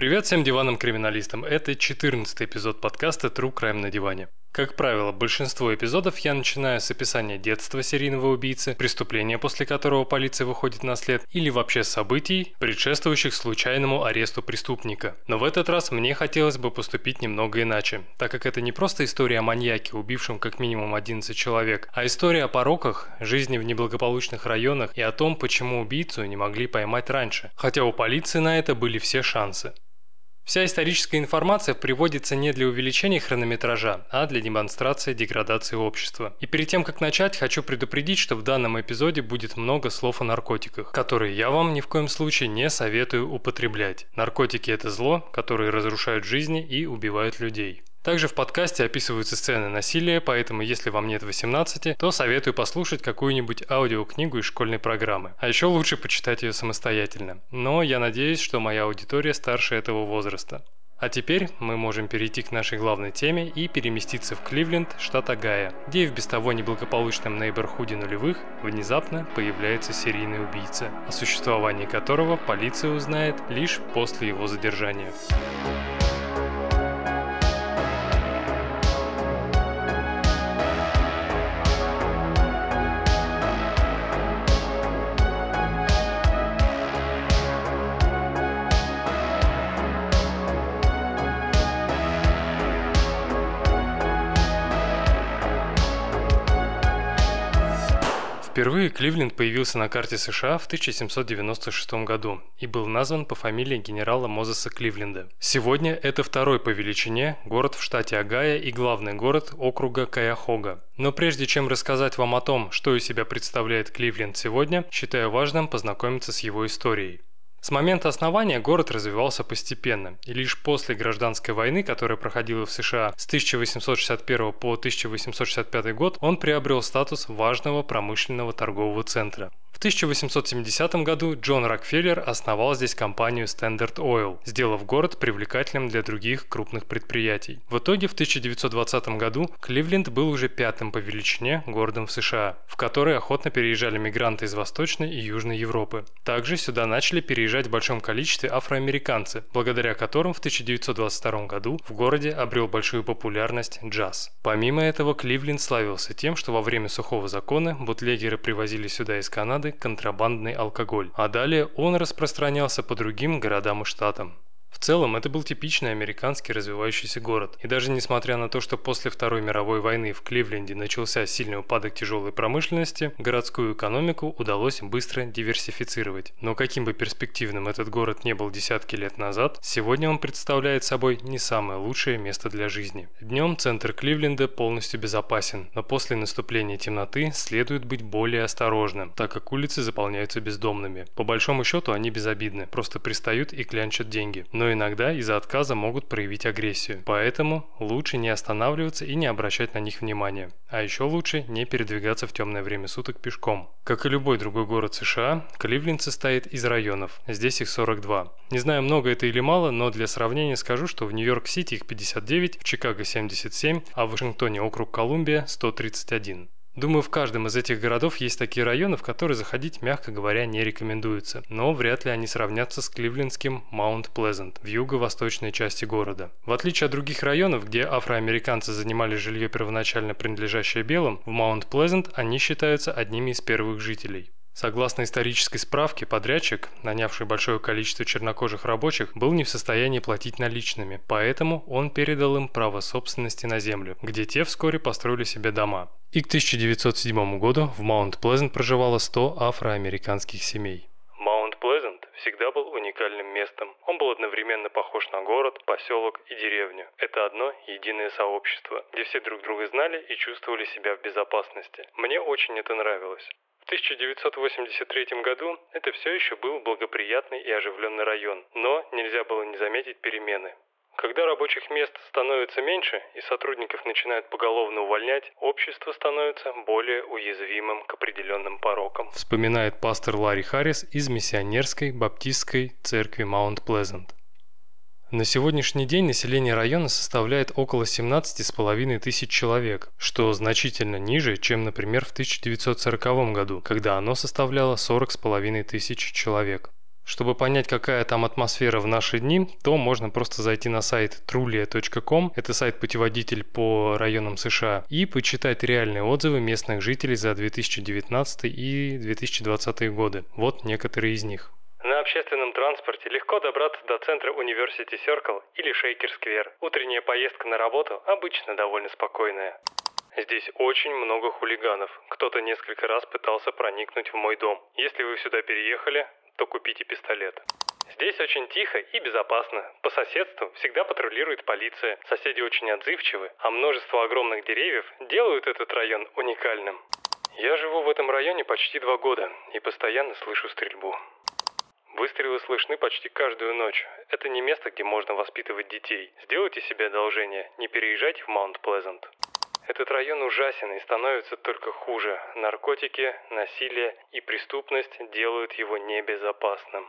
Привет всем диванным криминалистам. Это 14 эпизод подкаста True Crime на диване. Как правило, большинство эпизодов я начинаю с описания детства серийного убийцы, преступления, после которого полиция выходит на след, или вообще событий, предшествующих случайному аресту преступника. Но в этот раз мне хотелось бы поступить немного иначе, так как это не просто история о маньяке, убившем как минимум 11 человек, а история о пороках, жизни в неблагополучных районах и о том, почему убийцу не могли поймать раньше, хотя у полиции на это были все шансы. Вся историческая информация приводится не для увеличения хронометража, а для демонстрации деградации общества. И перед тем, как начать, хочу предупредить, что в данном эпизоде будет много слов о наркотиках, которые я вам ни в коем случае не советую употреблять. Наркотики – это зло, которые разрушают жизни и убивают людей. Также в подкасте описываются сцены насилия, поэтому если вам нет 18, то советую послушать какую-нибудь аудиокнигу из школьной программы. А еще лучше почитать ее самостоятельно. Но я надеюсь, что моя аудитория старше этого возраста. А теперь мы можем перейти к нашей главной теме и переместиться в Кливленд, штат Огайо, где в без того неблагополучном нейборхуде нулевых внезапно появляется серийный убийца, о существовании которого полиция узнает лишь после его задержания. Впервые Кливленд появился на карте США в 1796 году и был назван по фамилии генерала Мозеса Кливленда. Сегодня это второй по величине город в штате Огайо и главный город округа Каяхога. Но прежде чем рассказать вам о том, что из себя представляет Кливленд сегодня, считаю важным познакомиться с его историей. С момента основания город развивался постепенно, и лишь после гражданской войны, которая проходила в США с 1861 по 1865 год, он приобрел статус важного промышленного торгового центра. В 1870 году Джон Рокфеллер основал здесь компанию Standard Oil, сделав город привлекательным для других крупных предприятий. В итоге в 1920 году Кливленд был уже пятым по величине городом в США, в который охотно переезжали мигранты из Восточной и Южной Европы. Также сюда начали переезжать в большом количестве афроамериканцы, благодаря которым в 1922 году в городе обрел большую популярность джаз. Помимо этого, Кливленд славился тем, что во время сухого закона бутлегеры привозили сюда из Канады контрабандный алкоголь, а далее он распространялся по другим городам и штатам. В целом, это был типичный американский развивающийся город. И даже несмотря на то, что после Второй мировой войны в Кливленде начался сильный упадок тяжелой промышленности, городскую экономику удалось быстро диверсифицировать. Но каким бы перспективным этот город не был десятки лет назад, сегодня он представляет собой не самое лучшее место для жизни. Днем центр Кливленда полностью безопасен, но после наступления темноты следует быть более осторожным, так как улицы заполняются бездомными. По большому счету они безобидны, просто пристают и клянчат деньги но иногда из-за отказа могут проявить агрессию. Поэтому лучше не останавливаться и не обращать на них внимания. А еще лучше не передвигаться в темное время суток пешком. Как и любой другой город США, Кливленд состоит из районов. Здесь их 42. Не знаю, много это или мало, но для сравнения скажу, что в Нью-Йорк-Сити их 59, в Чикаго 77, а в Вашингтоне округ Колумбия 131. Думаю, в каждом из этих городов есть такие районы, в которые заходить, мягко говоря, не рекомендуется, но вряд ли они сравнятся с кливлендским Маунт Плезент в юго-восточной части города. В отличие от других районов, где афроамериканцы занимали жилье первоначально принадлежащее белым, в Маунт Плезент они считаются одними из первых жителей. Согласно исторической справке, подрядчик, нанявший большое количество чернокожих рабочих, был не в состоянии платить наличными, поэтому он передал им право собственности на землю, где те вскоре построили себе дома. И к 1907 году в Маунт-Плезент проживало 100 афроамериканских семей. Маунт-Плезент всегда был уникальным местом. Он был одновременно похож на город, поселок и деревню. Это одно единое сообщество, где все друг друга знали и чувствовали себя в безопасности. Мне очень это нравилось. В 1983 году это все еще был благоприятный и оживленный район, но нельзя было не заметить перемены. Когда рабочих мест становится меньше и сотрудников начинают поголовно увольнять, общество становится более уязвимым к определенным порокам. Вспоминает пастор Ларри Харрис из миссионерской баптистской церкви Маунт Плезант. На сегодняшний день население района составляет около 17,5 тысяч человек, что значительно ниже, чем, например, в 1940 году, когда оно составляло 40,5 тысяч человек. Чтобы понять, какая там атмосфера в наши дни, то можно просто зайти на сайт trulia.com, это сайт-путеводитель по районам США, и почитать реальные отзывы местных жителей за 2019 и 2020 годы. Вот некоторые из них. На общественном транспорте легко добраться до центра University Circle или Шейкер Сквер. Утренняя поездка на работу обычно довольно спокойная. Здесь очень много хулиганов. Кто-то несколько раз пытался проникнуть в мой дом. Если вы сюда переехали, то купите пистолет. Здесь очень тихо и безопасно. По соседству всегда патрулирует полиция. Соседи очень отзывчивы, а множество огромных деревьев делают этот район уникальным. Я живу в этом районе почти два года и постоянно слышу стрельбу. Выстрелы слышны почти каждую ночь. Это не место, где можно воспитывать детей. Сделайте себе одолжение, не переезжайте в Маунт Плезант. Этот район ужасен и становится только хуже. Наркотики, насилие и преступность делают его небезопасным.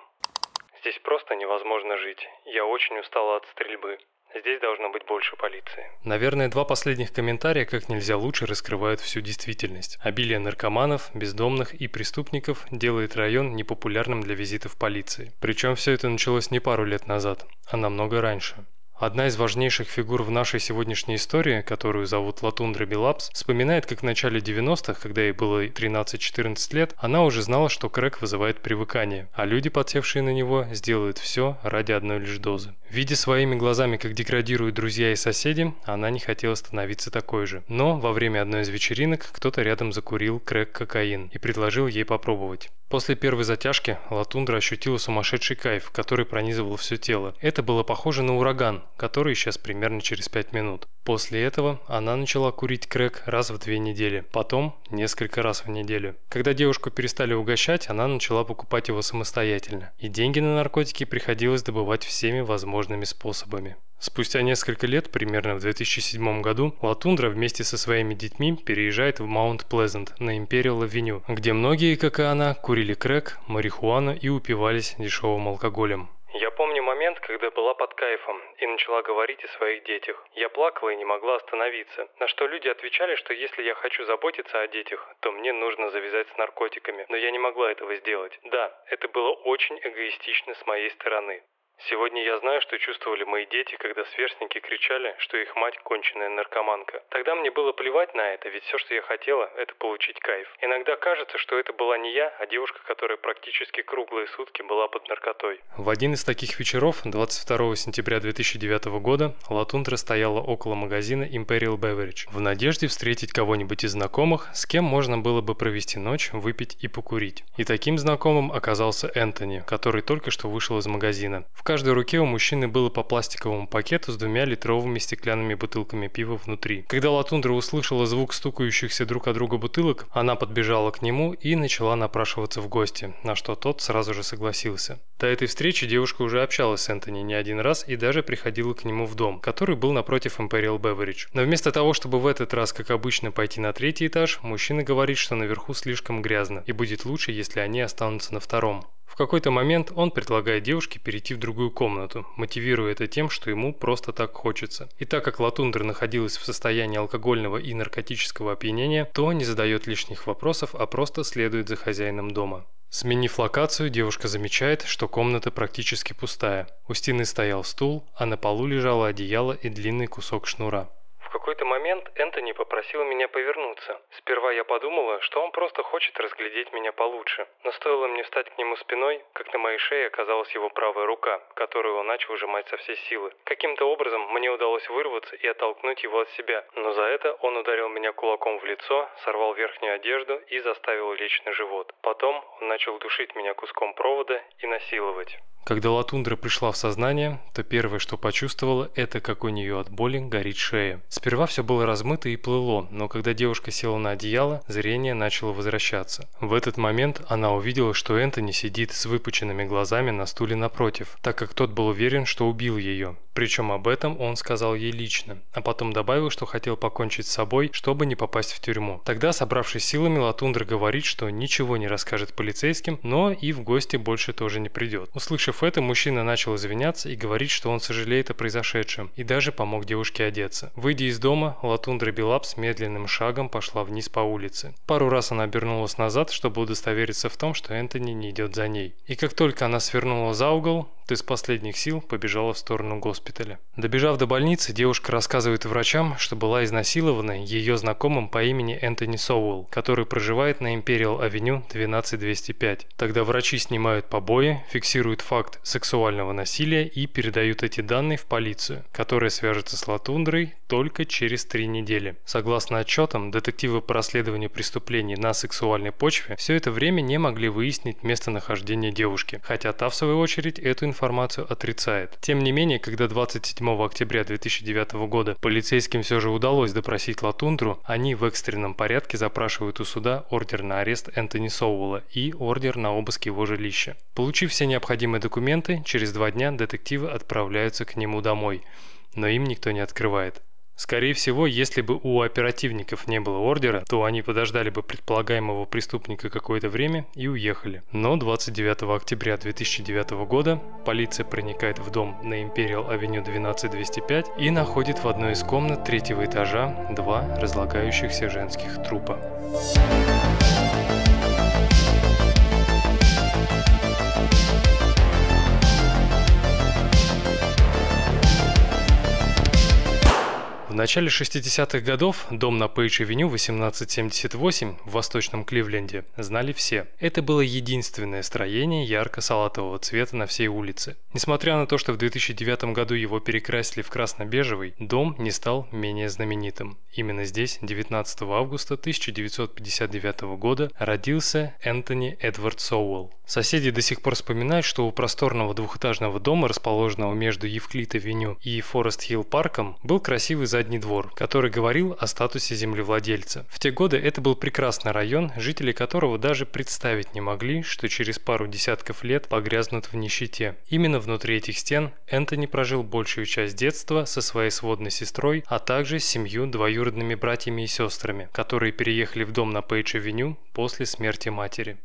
Здесь просто невозможно жить. Я очень устала от стрельбы. Здесь должно быть больше полиции. Наверное, два последних комментария как нельзя лучше раскрывают всю действительность. Обилие наркоманов, бездомных и преступников делает район непопулярным для визитов полиции. Причем все это началось не пару лет назад, а намного раньше. Одна из важнейших фигур в нашей сегодняшней истории, которую зовут Латундра Билапс, вспоминает, как в начале 90-х, когда ей было 13-14 лет, она уже знала, что крэк вызывает привыкание, а люди, подсевшие на него, сделают все ради одной лишь дозы. Видя своими глазами, как деградируют друзья и соседи, она не хотела становиться такой же. Но во время одной из вечеринок кто-то рядом закурил крэк-кокаин и предложил ей попробовать. После первой затяжки Латундра ощутила сумасшедший кайф, который пронизывал все тело. Это было похоже на ураган, который исчез примерно через 5 минут. После этого она начала курить крэк раз в две недели, потом несколько раз в неделю. Когда девушку перестали угощать, она начала покупать его самостоятельно. И деньги на наркотики приходилось добывать всеми возможными способами. Спустя несколько лет, примерно в 2007 году, Латундра вместе со своими детьми переезжает в Маунт Плезант на Империал Авеню, где многие, как и она, курили крэк, марихуану и упивались дешевым алкоголем. Я помню момент, когда была под кайфом и начала говорить о своих детях. Я плакала и не могла остановиться. На что люди отвечали, что если я хочу заботиться о детях, то мне нужно завязать с наркотиками. Но я не могла этого сделать. Да, это было очень эгоистично с моей стороны. Сегодня я знаю, что чувствовали мои дети, когда сверстники кричали, что их мать конченая наркоманка. Тогда мне было плевать на это, ведь все, что я хотела, это получить кайф. Иногда кажется, что это была не я, а девушка, которая практически круглые сутки была под наркотой. В один из таких вечеров, 22 сентября 2009 года, Латундра стояла около магазина Imperial Beverage в надежде встретить кого-нибудь из знакомых, с кем можно было бы провести ночь, выпить и покурить. И таким знакомым оказался Энтони, который только что вышел из магазина. В каждой руке у мужчины было по пластиковому пакету с двумя литровыми стеклянными бутылками пива внутри. Когда Латундра услышала звук стукающихся друг о друга бутылок, она подбежала к нему и начала напрашиваться в гости, на что тот сразу же согласился. До этой встречи девушка уже общалась с Энтони не один раз и даже приходила к нему в дом, который был напротив Imperial Beverage. Но вместо того, чтобы в этот раз, как обычно, пойти на третий этаж, мужчина говорит, что наверху слишком грязно и будет лучше, если они останутся на втором. В какой-то момент он предлагает девушке перейти в другую комнату, мотивируя это тем, что ему просто так хочется. И так как Латундра находилась в состоянии алкогольного и наркотического опьянения, то не задает лишних вопросов, а просто следует за хозяином дома. Сменив локацию, девушка замечает, что комната практически пустая. У стены стоял стул, а на полу лежало одеяло и длинный кусок шнура какой-то момент Энтони попросил меня повернуться. Сперва я подумала, что он просто хочет разглядеть меня получше. Но стоило мне встать к нему спиной, как на моей шее оказалась его правая рука, которую он начал сжимать со всей силы. Каким-то образом мне удалось вырваться и оттолкнуть его от себя, но за это он ударил меня кулаком в лицо, сорвал верхнюю одежду и заставил лечь на живот. Потом он начал душить меня куском провода и насиловать. Когда Латундра пришла в сознание, то первое, что почувствовала, это как у нее от боли горит шея. Сперва все было размыто и плыло, но когда девушка села на одеяло, зрение начало возвращаться. В этот момент она увидела, что Энтони сидит с выпученными глазами на стуле напротив, так как тот был уверен, что убил ее. Причем об этом он сказал ей лично, а потом добавил, что хотел покончить с собой, чтобы не попасть в тюрьму. Тогда, собравшись силами, Латундра говорит, что ничего не расскажет полицейским, но и в гости больше тоже не придет. Услышав Услышав это, мужчина начал извиняться и говорить, что он сожалеет о произошедшем, и даже помог девушке одеться. Выйдя из дома, Латундра Белапс медленным шагом пошла вниз по улице. Пару раз она обернулась назад, чтобы удостовериться в том, что Энтони не идет за ней. И как только она свернула за угол, то из последних сил побежала в сторону госпиталя. Добежав до больницы, девушка рассказывает врачам, что была изнасилована ее знакомым по имени Энтони Соуэлл, который проживает на Империал-авеню 12205. Тогда врачи снимают побои, фиксируют факт сексуального насилия и передают эти данные в полицию, которая свяжется с Латундрой только через три недели. Согласно отчетам, детективы по расследованию преступлений на сексуальной почве все это время не могли выяснить местонахождение девушки, хотя та в свою очередь эту информацию отрицает. Тем не менее, когда 27 октября 2009 года полицейским все же удалось допросить Латундру, они в экстренном порядке запрашивают у суда ордер на арест Энтони Соуэлла и ордер на обыск его жилища. Получив все необходимые документы, через два дня детективы отправляются к нему домой, но им никто не открывает. Скорее всего, если бы у оперативников не было ордера, то они подождали бы предполагаемого преступника какое-то время и уехали. Но 29 октября 2009 года полиция проникает в дом на Imperial Avenue 12205 и находит в одной из комнат третьего этажа два разлагающихся женских трупа. В начале 60-х годов дом на Пейдж-авеню 1878 в Восточном Кливленде знали все. Это было единственное строение ярко-салатового цвета на всей улице. Несмотря на то, что в 2009 году его перекрасили в красно-бежевый, дом не стал менее знаменитым. Именно здесь, 19 августа 1959 года, родился Энтони Эдвард Соуэлл. Соседи до сих пор вспоминают, что у просторного двухэтажного дома, расположенного между Евклид-авеню и Форест-Хилл парком, был красивый задний двор, который говорил о статусе землевладельца. В те годы это был прекрасный район, жители которого даже представить не могли, что через пару десятков лет погрязнут в нищете. Именно внутри этих стен Энтони прожил большую часть детства со своей сводной сестрой, а также с семью двоюродными братьями и сестрами, которые переехали в дом на Пейдж-авеню после смерти матери.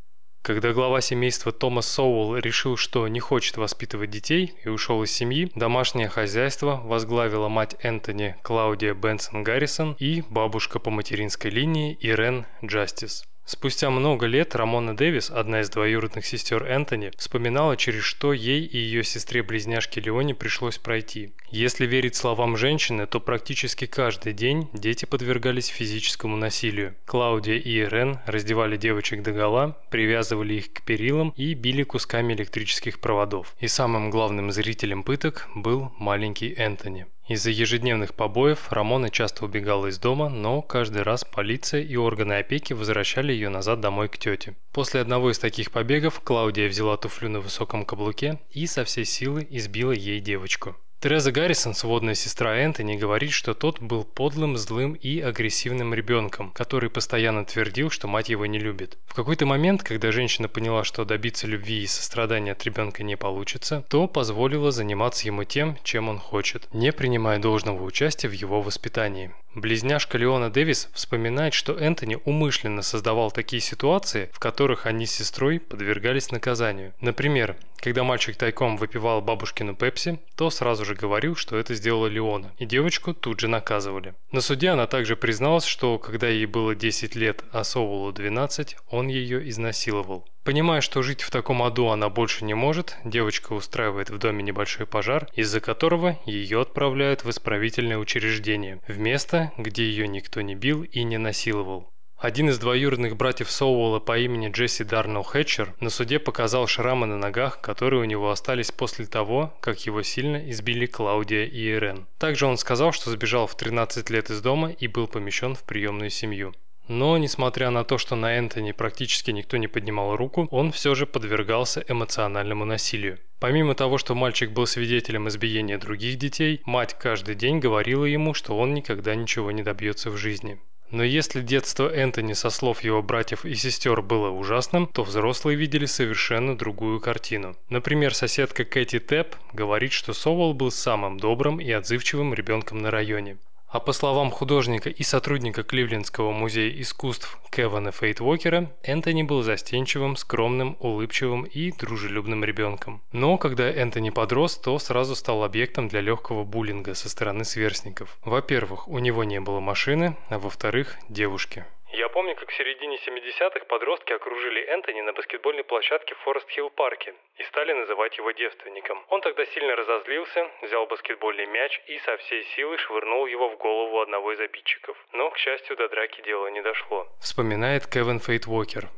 Когда глава семейства Томас Соуэлл решил, что не хочет воспитывать детей и ушел из семьи, домашнее хозяйство возглавила мать Энтони Клаудия Бенсон Гаррисон и бабушка по материнской линии Ирен Джастис. Спустя много лет Рамона Дэвис, одна из двоюродных сестер Энтони, вспоминала, через что ей и ее сестре-близняшке Леоне пришлось пройти. Если верить словам женщины, то практически каждый день дети подвергались физическому насилию. Клаудия и Ирен раздевали девочек до гола, привязывали их к перилам и били кусками электрических проводов. И самым главным зрителем пыток был маленький Энтони. Из-за ежедневных побоев Рамона часто убегала из дома, но каждый раз полиция и органы опеки возвращали ее назад домой к тете. После одного из таких побегов Клаудия взяла туфлю на высоком каблуке и со всей силы избила ей девочку. Тереза Гаррисон, сводная сестра Энтони, говорит, что тот был подлым, злым и агрессивным ребенком, который постоянно твердил, что мать его не любит. В какой-то момент, когда женщина поняла, что добиться любви и сострадания от ребенка не получится, то позволила заниматься ему тем, чем он хочет, не принимая должного участия в его воспитании. Близняшка Леона Дэвис вспоминает, что Энтони умышленно создавал такие ситуации, в которых они с сестрой подвергались наказанию. Например, когда мальчик тайком выпивал бабушкину пепси, то сразу же говорил, что это сделала Леона, и девочку тут же наказывали. На суде она также призналась, что когда ей было 10 лет, а Соулу 12, он ее изнасиловал. Понимая, что жить в таком аду она больше не может, девочка устраивает в доме небольшой пожар, из-за которого ее отправляют в исправительное учреждение, в место, где ее никто не бил и не насиловал. Один из двоюродных братьев Соуэлла по имени Джесси Дарнелл Хэтчер на суде показал шрамы на ногах, которые у него остались после того, как его сильно избили Клаудия и Ирен. Также он сказал, что сбежал в 13 лет из дома и был помещен в приемную семью. Но, несмотря на то, что на Энтони практически никто не поднимал руку, он все же подвергался эмоциональному насилию. Помимо того, что мальчик был свидетелем избиения других детей, мать каждый день говорила ему, что он никогда ничего не добьется в жизни. Но если детство Энтони со слов его братьев и сестер было ужасным, то взрослые видели совершенно другую картину. Например, соседка Кэти Тэп говорит, что Совол был самым добрым и отзывчивым ребенком на районе. А по словам художника и сотрудника Кливлендского музея искусств Кевана Фейтвокера, Энтони был застенчивым, скромным, улыбчивым и дружелюбным ребенком. Но когда Энтони подрос, то сразу стал объектом для легкого буллинга со стороны сверстников. Во-первых, у него не было машины, а во-вторых, девушки. Я помню, как в середине 70-х подростки окружили Энтони на баскетбольной площадке в Форест-Хилл-парке и стали называть его девственником. Он тогда сильно разозлился, взял баскетбольный мяч и со всей силы швырнул его в голову одного из обидчиков. Но, к счастью, до драки дело не дошло. Вспоминает Кевин Фейтвокер.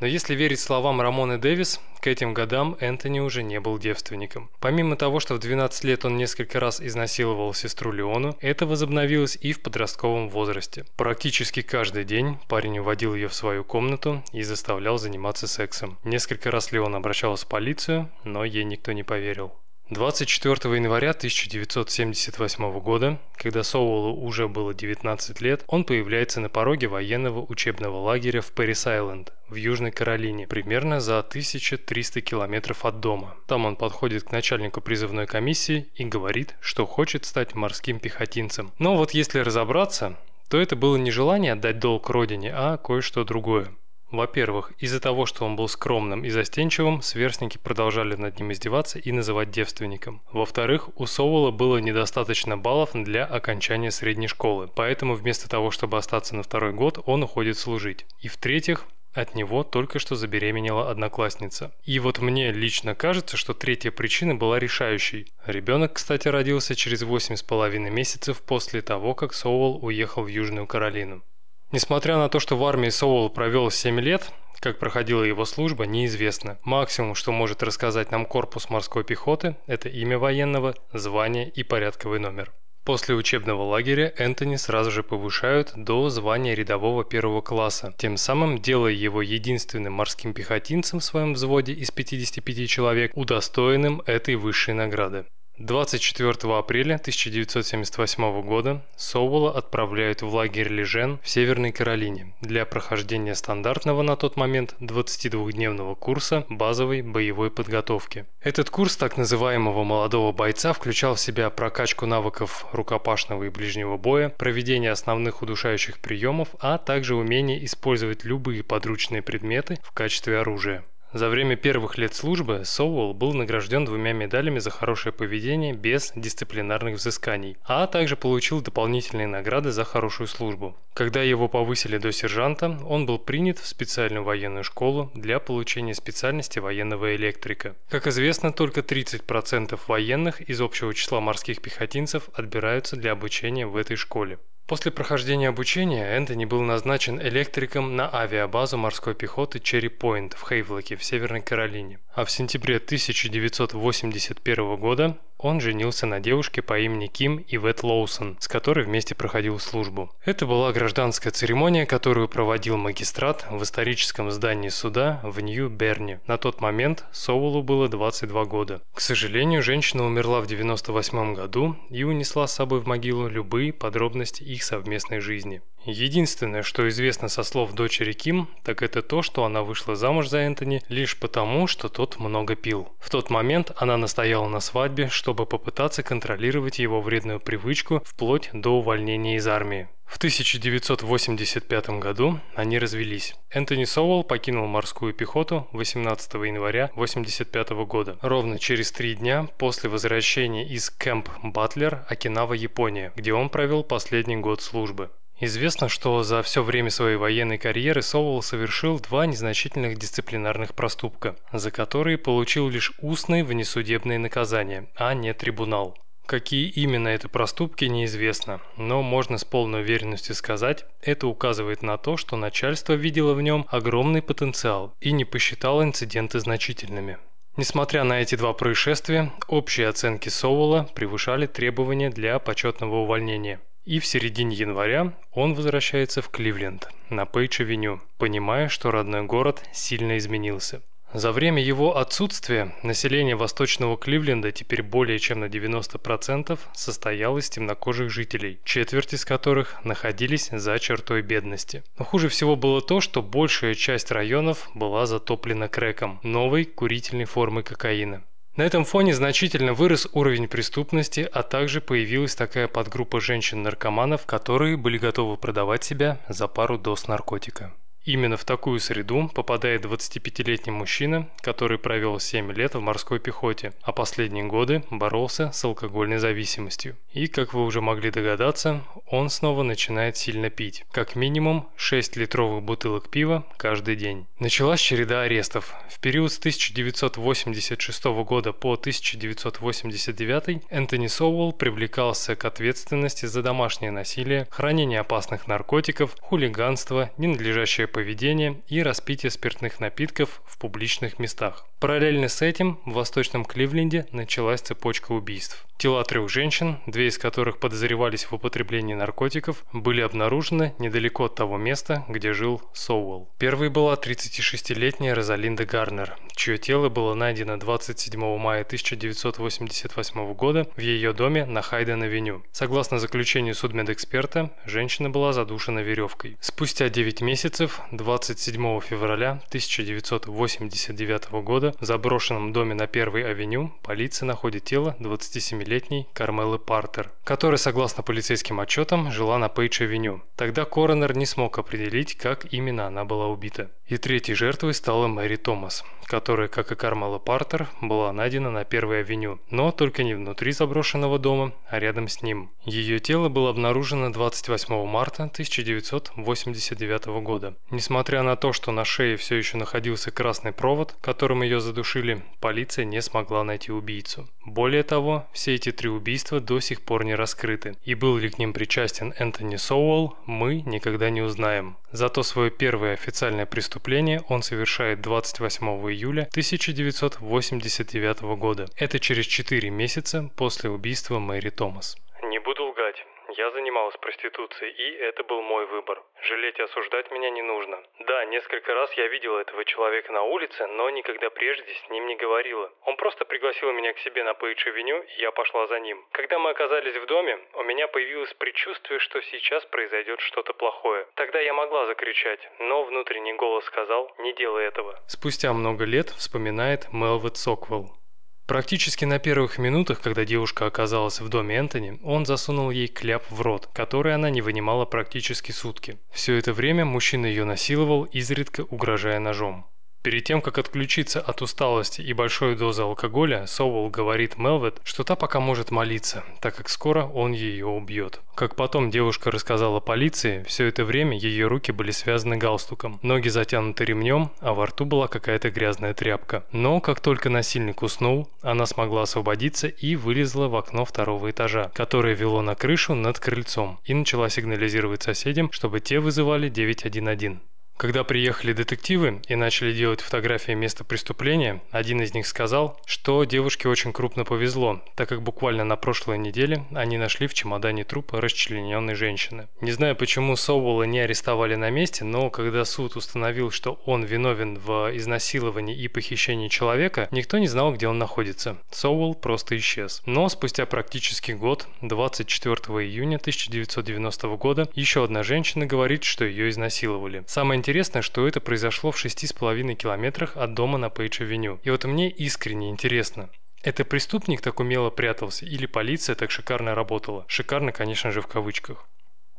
Но если верить словам Рамоны Дэвис, к этим годам Энтони уже не был девственником. Помимо того, что в 12 лет он несколько раз изнасиловал сестру Леону, это возобновилось и в подростковом возрасте. Практически каждый день парень уводил ее в свою комнату и заставлял заниматься сексом. Несколько раз Леона обращалась в полицию, но ей никто не поверил. 24 января 1978 года, когда Соуэлу уже было 19 лет, он появляется на пороге военного учебного лагеря в Пэрис-Айленд в Южной Каролине, примерно за 1300 километров от дома. Там он подходит к начальнику призывной комиссии и говорит, что хочет стать морским пехотинцем. Но вот если разобраться, то это было не желание отдать долг родине, а кое-что другое. Во-первых, из-за того, что он был скромным и застенчивым, сверстники продолжали над ним издеваться и называть девственником. Во-вторых, у Соула было недостаточно баллов для окончания средней школы, поэтому вместо того, чтобы остаться на второй год, он уходит служить. И в-третьих, от него только что забеременела одноклассница. И вот мне лично кажется, что третья причина была решающей. Ребенок, кстати, родился через 8,5 месяцев после того, как Соуэлл уехал в Южную Каролину. Несмотря на то, что в армии Соул провел 7 лет, как проходила его служба, неизвестно. Максимум, что может рассказать нам корпус морской пехоты, это имя военного, звание и порядковый номер. После учебного лагеря Энтони сразу же повышают до звания рядового первого класса, тем самым делая его единственным морским пехотинцем в своем взводе из 55 человек, удостоенным этой высшей награды. 24 апреля 1978 года Соуэлла отправляют в лагерь Лежен в Северной Каролине для прохождения стандартного на тот момент 22-дневного курса базовой боевой подготовки. Этот курс так называемого молодого бойца включал в себя прокачку навыков рукопашного и ближнего боя, проведение основных удушающих приемов, а также умение использовать любые подручные предметы в качестве оружия. За время первых лет службы Соуэлл был награжден двумя медалями за хорошее поведение без дисциплинарных взысканий, а также получил дополнительные награды за хорошую службу. Когда его повысили до сержанта, он был принят в специальную военную школу для получения специальности военного электрика. Как известно, только 30% военных из общего числа морских пехотинцев отбираются для обучения в этой школе. После прохождения обучения Энтони был назначен электриком на авиабазу морской пехоты Черри Пойнт в Хейвлоке в Северной Каролине. А в сентябре 1981 года он женился на девушке по имени Ким Ивет Лоусон, с которой вместе проходил службу. Это была гражданская церемония, которую проводил магистрат в историческом здании суда в Нью-Берне. На тот момент Соулу было 22 года. К сожалению, женщина умерла в 98 году и унесла с собой в могилу любые подробности их совместной жизни. Единственное, что известно со слов дочери Ким, так это то, что она вышла замуж за Энтони лишь потому, что тот много пил. В тот момент она настояла на свадьбе, чтобы попытаться контролировать его вредную привычку вплоть до увольнения из армии. В 1985 году они развелись. Энтони Соуэлл покинул морскую пехоту 18 января 1985 года, ровно через три дня после возвращения из Кэмп Батлер, Окинава, Япония, где он провел последний год службы. Известно, что за все время своей военной карьеры Соуэлл совершил два незначительных дисциплинарных проступка, за которые получил лишь устные внесудебные наказания, а не трибунал. Какие именно это проступки, неизвестно, но можно с полной уверенностью сказать, это указывает на то, что начальство видело в нем огромный потенциал и не посчитало инциденты значительными. Несмотря на эти два происшествия, общие оценки Соуэлла превышали требования для почетного увольнения – и в середине января он возвращается в Кливленд, на Пейдж-авеню, понимая, что родной город сильно изменился. За время его отсутствия население восточного Кливленда теперь более чем на 90% состояло из темнокожих жителей, четверть из которых находились за чертой бедности. Но хуже всего было то, что большая часть районов была затоплена крэком, новой курительной формой кокаина. На этом фоне значительно вырос уровень преступности, а также появилась такая подгруппа женщин-наркоманов, которые были готовы продавать себя за пару доз наркотика. Именно в такую среду попадает 25-летний мужчина, который провел 7 лет в морской пехоте, а последние годы боролся с алкогольной зависимостью. И, как вы уже могли догадаться, он снова начинает сильно пить. Как минимум 6 литровых бутылок пива каждый день. Началась череда арестов. В период с 1986 года по 1989 Энтони Соуэлл привлекался к ответственности за домашнее насилие, хранение опасных наркотиков, хулиганство, ненадлежащее поведения и распитие спиртных напитков в публичных местах. Параллельно с этим в Восточном Кливленде началась цепочка убийств. Тела трех женщин, две из которых подозревались в употреблении наркотиков, были обнаружены недалеко от того места, где жил Соуэлл. Первой была 36-летняя Розалинда Гарнер, чье тело было найдено 27 мая 1988 года в ее доме на Хайден-авеню. Согласно заключению судмедэксперта, женщина была задушена веревкой. Спустя 9 месяцев, 27 февраля 1989 года, в заброшенном доме на Первой авеню полиция находит тело 27 летней Кармелы Партер, которая, согласно полицейским отчетам, жила на Пейдж-авеню. Тогда коронер не смог определить, как именно она была убита. И третьей жертвой стала Мэри Томас, которая, как и Кармела Партер, была найдена на Первой авеню, но только не внутри заброшенного дома, а рядом с ним. Ее тело было обнаружено 28 марта 1989 года. Несмотря на то, что на шее все еще находился красный провод, которым ее задушили, полиция не смогла найти убийцу. Более того, все эти три убийства до сих пор не раскрыты, и был ли к ним причастен Энтони Соуэлл, мы никогда не узнаем. Зато свое первое официальное преступление он совершает 28 июля 1989 года. Это через 4 месяца после убийства Мэри Томас. Не буду лгать. Я занималась проституцией, и это был мой выбор. Жалеть и осуждать меня не нужно. Да, несколько раз я видела этого человека на улице, но никогда прежде с ним не говорила. Он просто пригласил меня к себе на Пейдж-авеню, и я пошла за ним. Когда мы оказались в доме, у меня появилось предчувствие, что сейчас произойдет что-то плохое. Тогда я могла закричать, но внутренний голос сказал «не делай этого». Спустя много лет вспоминает Мелвет Соквелл. Практически на первых минутах, когда девушка оказалась в доме Энтони, он засунул ей кляп в рот, который она не вынимала практически сутки. Все это время мужчина ее насиловал, изредка угрожая ножом. Перед тем, как отключиться от усталости и большой дозы алкоголя, Соуэлл говорит Мелвет, что та пока может молиться, так как скоро он ее убьет. Как потом девушка рассказала полиции, все это время ее руки были связаны галстуком, ноги затянуты ремнем, а во рту была какая-то грязная тряпка. Но как только насильник уснул, она смогла освободиться и вылезла в окно второго этажа, которое вело на крышу над крыльцом, и начала сигнализировать соседям, чтобы те вызывали 911. Когда приехали детективы и начали делать фотографии места преступления, один из них сказал, что девушке очень крупно повезло, так как буквально на прошлой неделе они нашли в чемодане труп расчлененной женщины. Не знаю, почему Соуэлла не арестовали на месте, но когда суд установил, что он виновен в изнасиловании и похищении человека, никто не знал, где он находится. Соуэлл просто исчез. Но спустя практически год, 24 июня 1990 года, еще одна женщина говорит, что ее изнасиловали. Самое интересно, что это произошло в 6,5 километрах от дома на Пейдж-авеню. И вот мне искренне интересно, это преступник так умело прятался или полиция так шикарно работала? Шикарно, конечно же, в кавычках.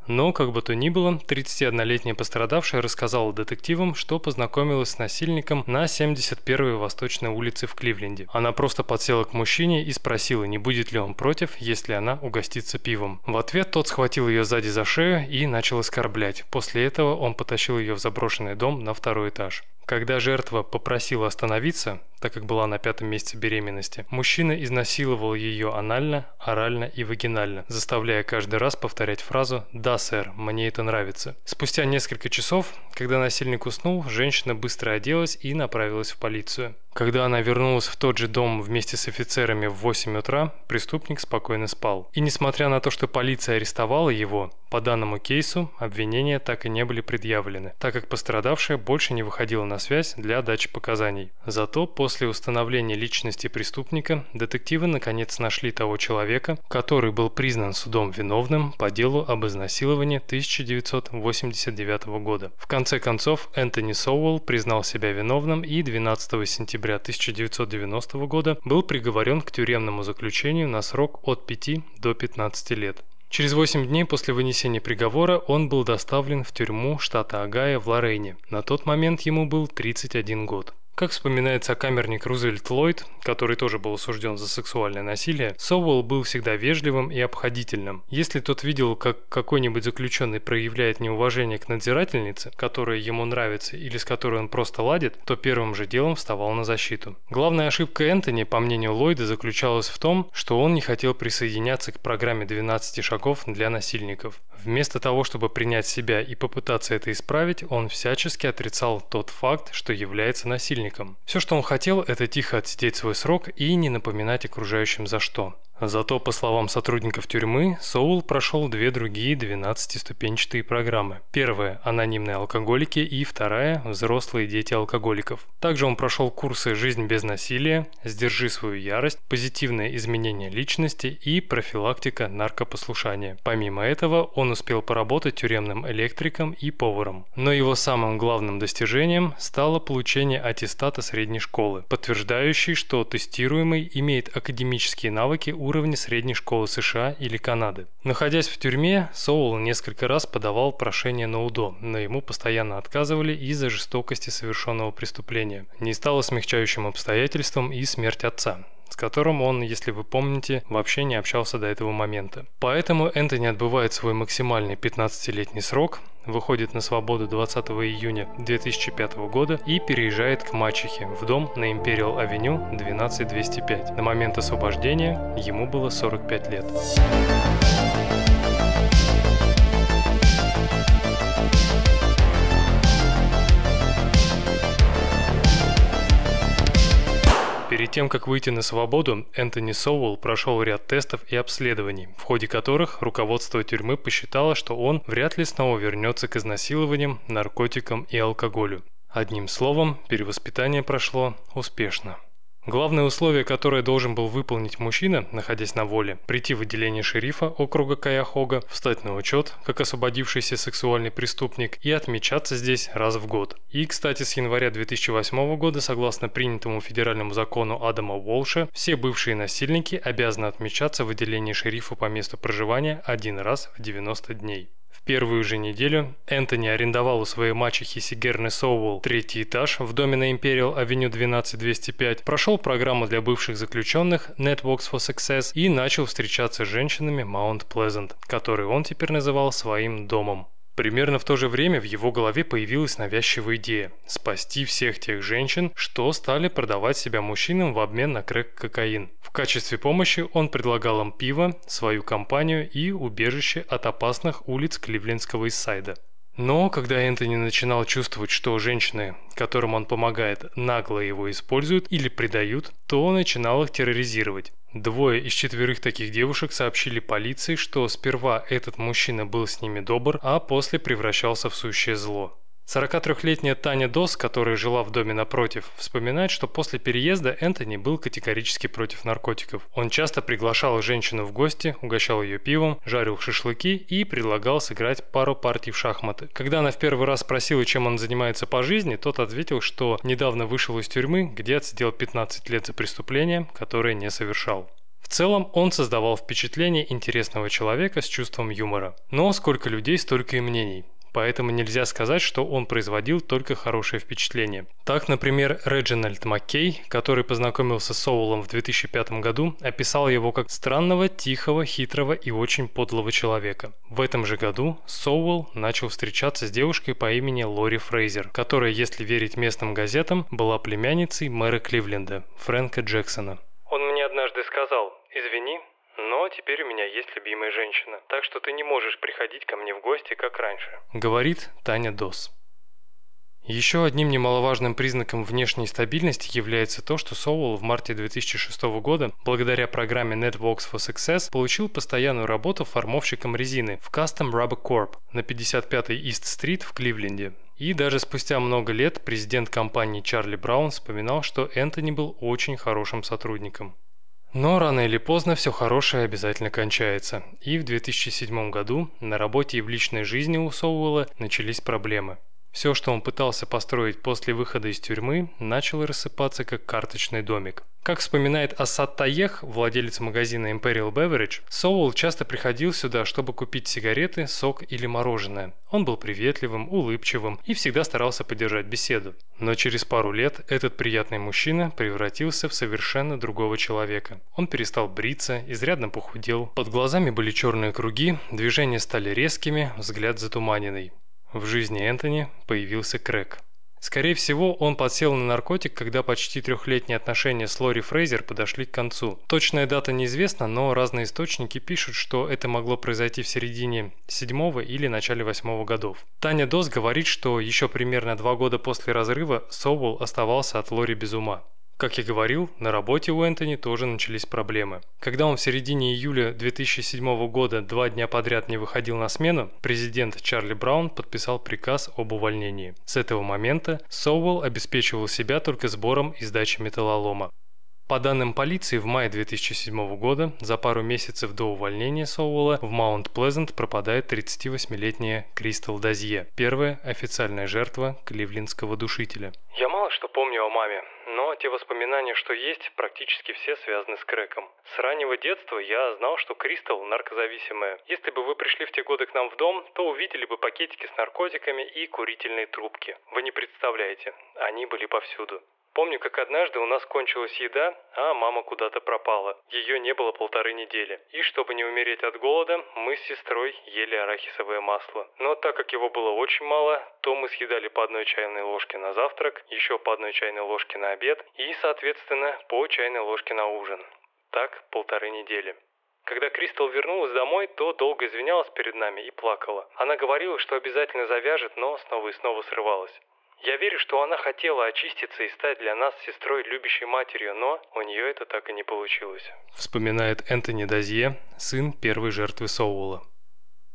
Но, как бы то ни было, 31-летняя пострадавшая рассказала детективам, что познакомилась с насильником на 71-й Восточной улице в Кливленде. Она просто подсела к мужчине и спросила, не будет ли он против, если она угостится пивом. В ответ тот схватил ее сзади за шею и начал оскорблять. После этого он потащил ее в заброшенный дом на второй этаж. Когда жертва попросила остановиться, так как была на пятом месяце беременности, мужчина изнасиловал ее анально, орально и вагинально, заставляя каждый раз повторять фразу «Да, сэр, мне это нравится». Спустя несколько часов, когда насильник уснул, женщина быстро оделась и направилась в полицию. Когда она вернулась в тот же дом вместе с офицерами в 8 утра, преступник спокойно спал. И несмотря на то, что полиция арестовала его, по данному кейсу обвинения так и не были предъявлены, так как пострадавшая больше не выходила на связь для дачи показаний. Зато после установления личности преступника детективы наконец нашли того человека, который был признан судом виновным по делу об изнасиловании 1989 года. В конце концов, Энтони Соуэлл признал себя виновным и 12 сентября октября 1990 года был приговорен к тюремному заключению на срок от 5 до 15 лет. Через 8 дней после вынесения приговора он был доставлен в тюрьму штата Огайо в Лорейне. На тот момент ему был 31 год. Как вспоминается камерник Рузвельт Ллойд, который тоже был осужден за сексуальное насилие, Соуэлл был всегда вежливым и обходительным. Если тот видел, как какой-нибудь заключенный проявляет неуважение к надзирательнице, которая ему нравится или с которой он просто ладит, то первым же делом вставал на защиту. Главная ошибка Энтони, по мнению Ллойда, заключалась в том, что он не хотел присоединяться к программе 12 шагов для насильников. Вместо того, чтобы принять себя и попытаться это исправить, он всячески отрицал тот факт, что является насильником. Все, что он хотел, это тихо отсидеть свой срок и не напоминать окружающим за что. Зато, по словам сотрудников тюрьмы, Соул прошел две другие 12-ступенчатые программы. Первая – анонимные алкоголики и вторая – взрослые дети алкоголиков. Также он прошел курсы «Жизнь без насилия», «Сдержи свою ярость», «Позитивное изменение личности» и «Профилактика наркопослушания». Помимо этого, он успел поработать тюремным электриком и поваром. Но его самым главным достижением стало получение аттестата средней школы, подтверждающий, что тестируемый имеет академические навыки у уровне средней школы США или Канады. Находясь в тюрьме, Соул несколько раз подавал прошение на УДО, но ему постоянно отказывали из-за жестокости совершенного преступления. Не стало смягчающим обстоятельством и смерть отца с которым он, если вы помните, вообще не общался до этого момента. Поэтому Энтони отбывает свой максимальный 15-летний срок, выходит на свободу 20 июня 2005 года и переезжает к мачехе в дом на Империал Авеню 12205. На момент освобождения ему было 45 лет. Перед тем, как выйти на свободу, Энтони Соуэлл прошел ряд тестов и обследований, в ходе которых руководство тюрьмы посчитало, что он вряд ли снова вернется к изнасилованиям, наркотикам и алкоголю. Одним словом, перевоспитание прошло успешно. Главное условие, которое должен был выполнить мужчина, находясь на воле, прийти в отделение шерифа округа Каяхога, встать на учет, как освободившийся сексуальный преступник, и отмечаться здесь раз в год. И, кстати, с января 2008 года, согласно принятому федеральному закону Адама Уолша, все бывшие насильники обязаны отмечаться в отделении шерифа по месту проживания один раз в 90 дней первую же неделю Энтони арендовал у своей мачехи Сигерны Соуэлл третий этаж в доме на Imperial Avenue 12205, прошел программу для бывших заключенных Networks for Success и начал встречаться с женщинами Маунт Pleasant, которые он теперь называл своим домом. Примерно в то же время в его голове появилась навязчивая идея – спасти всех тех женщин, что стали продавать себя мужчинам в обмен на крэк-кокаин. В качестве помощи он предлагал им пиво, свою компанию и убежище от опасных улиц Кливлендского Иссайда. Но когда Энтони начинал чувствовать, что женщины, которым он помогает, нагло его используют или предают, то начинал их терроризировать. Двое из четверых таких девушек сообщили полиции, что сперва этот мужчина был с ними добр, а после превращался в сущее зло. 43-летняя Таня Дос, которая жила в доме напротив, вспоминает, что после переезда Энтони был категорически против наркотиков. Он часто приглашал женщину в гости, угощал ее пивом, жарил шашлыки и предлагал сыграть пару партий в шахматы. Когда она в первый раз спросила, чем он занимается по жизни, тот ответил, что недавно вышел из тюрьмы, где отсидел 15 лет за преступление, которое не совершал. В целом он создавал впечатление интересного человека с чувством юмора. Но сколько людей, столько и мнений поэтому нельзя сказать, что он производил только хорошее впечатление. Так, например, Реджинальд Маккей, который познакомился с Соулом в 2005 году, описал его как странного, тихого, хитрого и очень подлого человека. В этом же году Соуэлл начал встречаться с девушкой по имени Лори Фрейзер, которая, если верить местным газетам, была племянницей мэра Кливленда, Фрэнка Джексона. Он мне однажды сказал, извини, но теперь у меня есть любимая женщина, так что ты не можешь приходить ко мне в гости, как раньше. Говорит Таня Дос. Еще одним немаловажным признаком внешней стабильности является то, что Соул в марте 2006 года, благодаря программе Networks for Success, получил постоянную работу формовщиком резины в Custom Rubber Corp на 55-й East-стрит в Кливленде. И даже спустя много лет президент компании Чарли Браун вспоминал, что Энтони был очень хорошим сотрудником. Но рано или поздно все хорошее обязательно кончается, и в 2007 году на работе и в личной жизни у Соуэлла начались проблемы. Все, что он пытался построить после выхода из тюрьмы, начало рассыпаться как карточный домик. Как вспоминает Асад Таех, владелец магазина Imperial Beverage, Соул часто приходил сюда, чтобы купить сигареты, сок или мороженое. Он был приветливым, улыбчивым и всегда старался поддержать беседу. Но через пару лет этот приятный мужчина превратился в совершенно другого человека. Он перестал бриться, изрядно похудел, под глазами были черные круги, движения стали резкими, взгляд затуманенный. В жизни Энтони появился Крэк. Скорее всего, он подсел на наркотик, когда почти трехлетние отношения с Лори Фрейзер подошли к концу. Точная дата неизвестна, но разные источники пишут, что это могло произойти в середине седьмого или начале восьмого годов. Таня Дос говорит, что еще примерно два года после разрыва Соуэлл оставался от Лори без ума. Как я говорил, на работе у Энтони тоже начались проблемы. Когда он в середине июля 2007 года два дня подряд не выходил на смену, президент Чарли Браун подписал приказ об увольнении. С этого момента Соуэлл обеспечивал себя только сбором и сдачей металлолома. По данным полиции, в мае 2007 года, за пару месяцев до увольнения Соуэлла, в Маунт-Плезент пропадает 38-летняя Кристал Дазье, первая официальная жертва кливлендского душителя. Я мало что помню о маме, но те воспоминания, что есть, практически все связаны с Крэком. С раннего детства я знал, что Кристал наркозависимая. Если бы вы пришли в те годы к нам в дом, то увидели бы пакетики с наркотиками и курительные трубки. Вы не представляете, они были повсюду. Помню, как однажды у нас кончилась еда, а мама куда-то пропала. Ее не было полторы недели. И чтобы не умереть от голода, мы с сестрой ели арахисовое масло. Но так как его было очень мало, то мы съедали по одной чайной ложке на завтрак, еще по одной чайной ложке на обед и, соответственно, по чайной ложке на ужин. Так полторы недели. Когда Кристал вернулась домой, то долго извинялась перед нами и плакала. Она говорила, что обязательно завяжет, но снова и снова срывалась. Я верю, что она хотела очиститься и стать для нас сестрой любящей матерью, но у нее это так и не получилось. Вспоминает Энтони Дазье, сын первой жертвы Соула.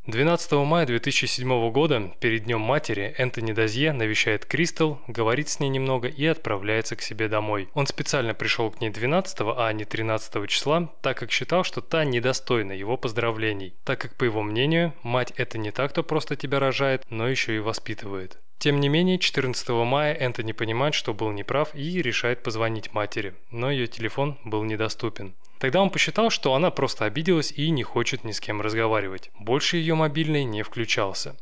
12 мая 2007 года, перед Днем Матери, Энтони Дазье навещает Кристал, говорит с ней немного и отправляется к себе домой. Он специально пришел к ней 12, а не 13 числа, так как считал, что та недостойна его поздравлений, так как, по его мнению, мать это не так, кто просто тебя рожает, но еще и воспитывает. Тем не менее, 14 мая Энтони понимает, что был неправ и решает позвонить матери, но ее телефон был недоступен. Тогда он посчитал, что она просто обиделась и не хочет ни с кем разговаривать. Больше ее мобильный не включался.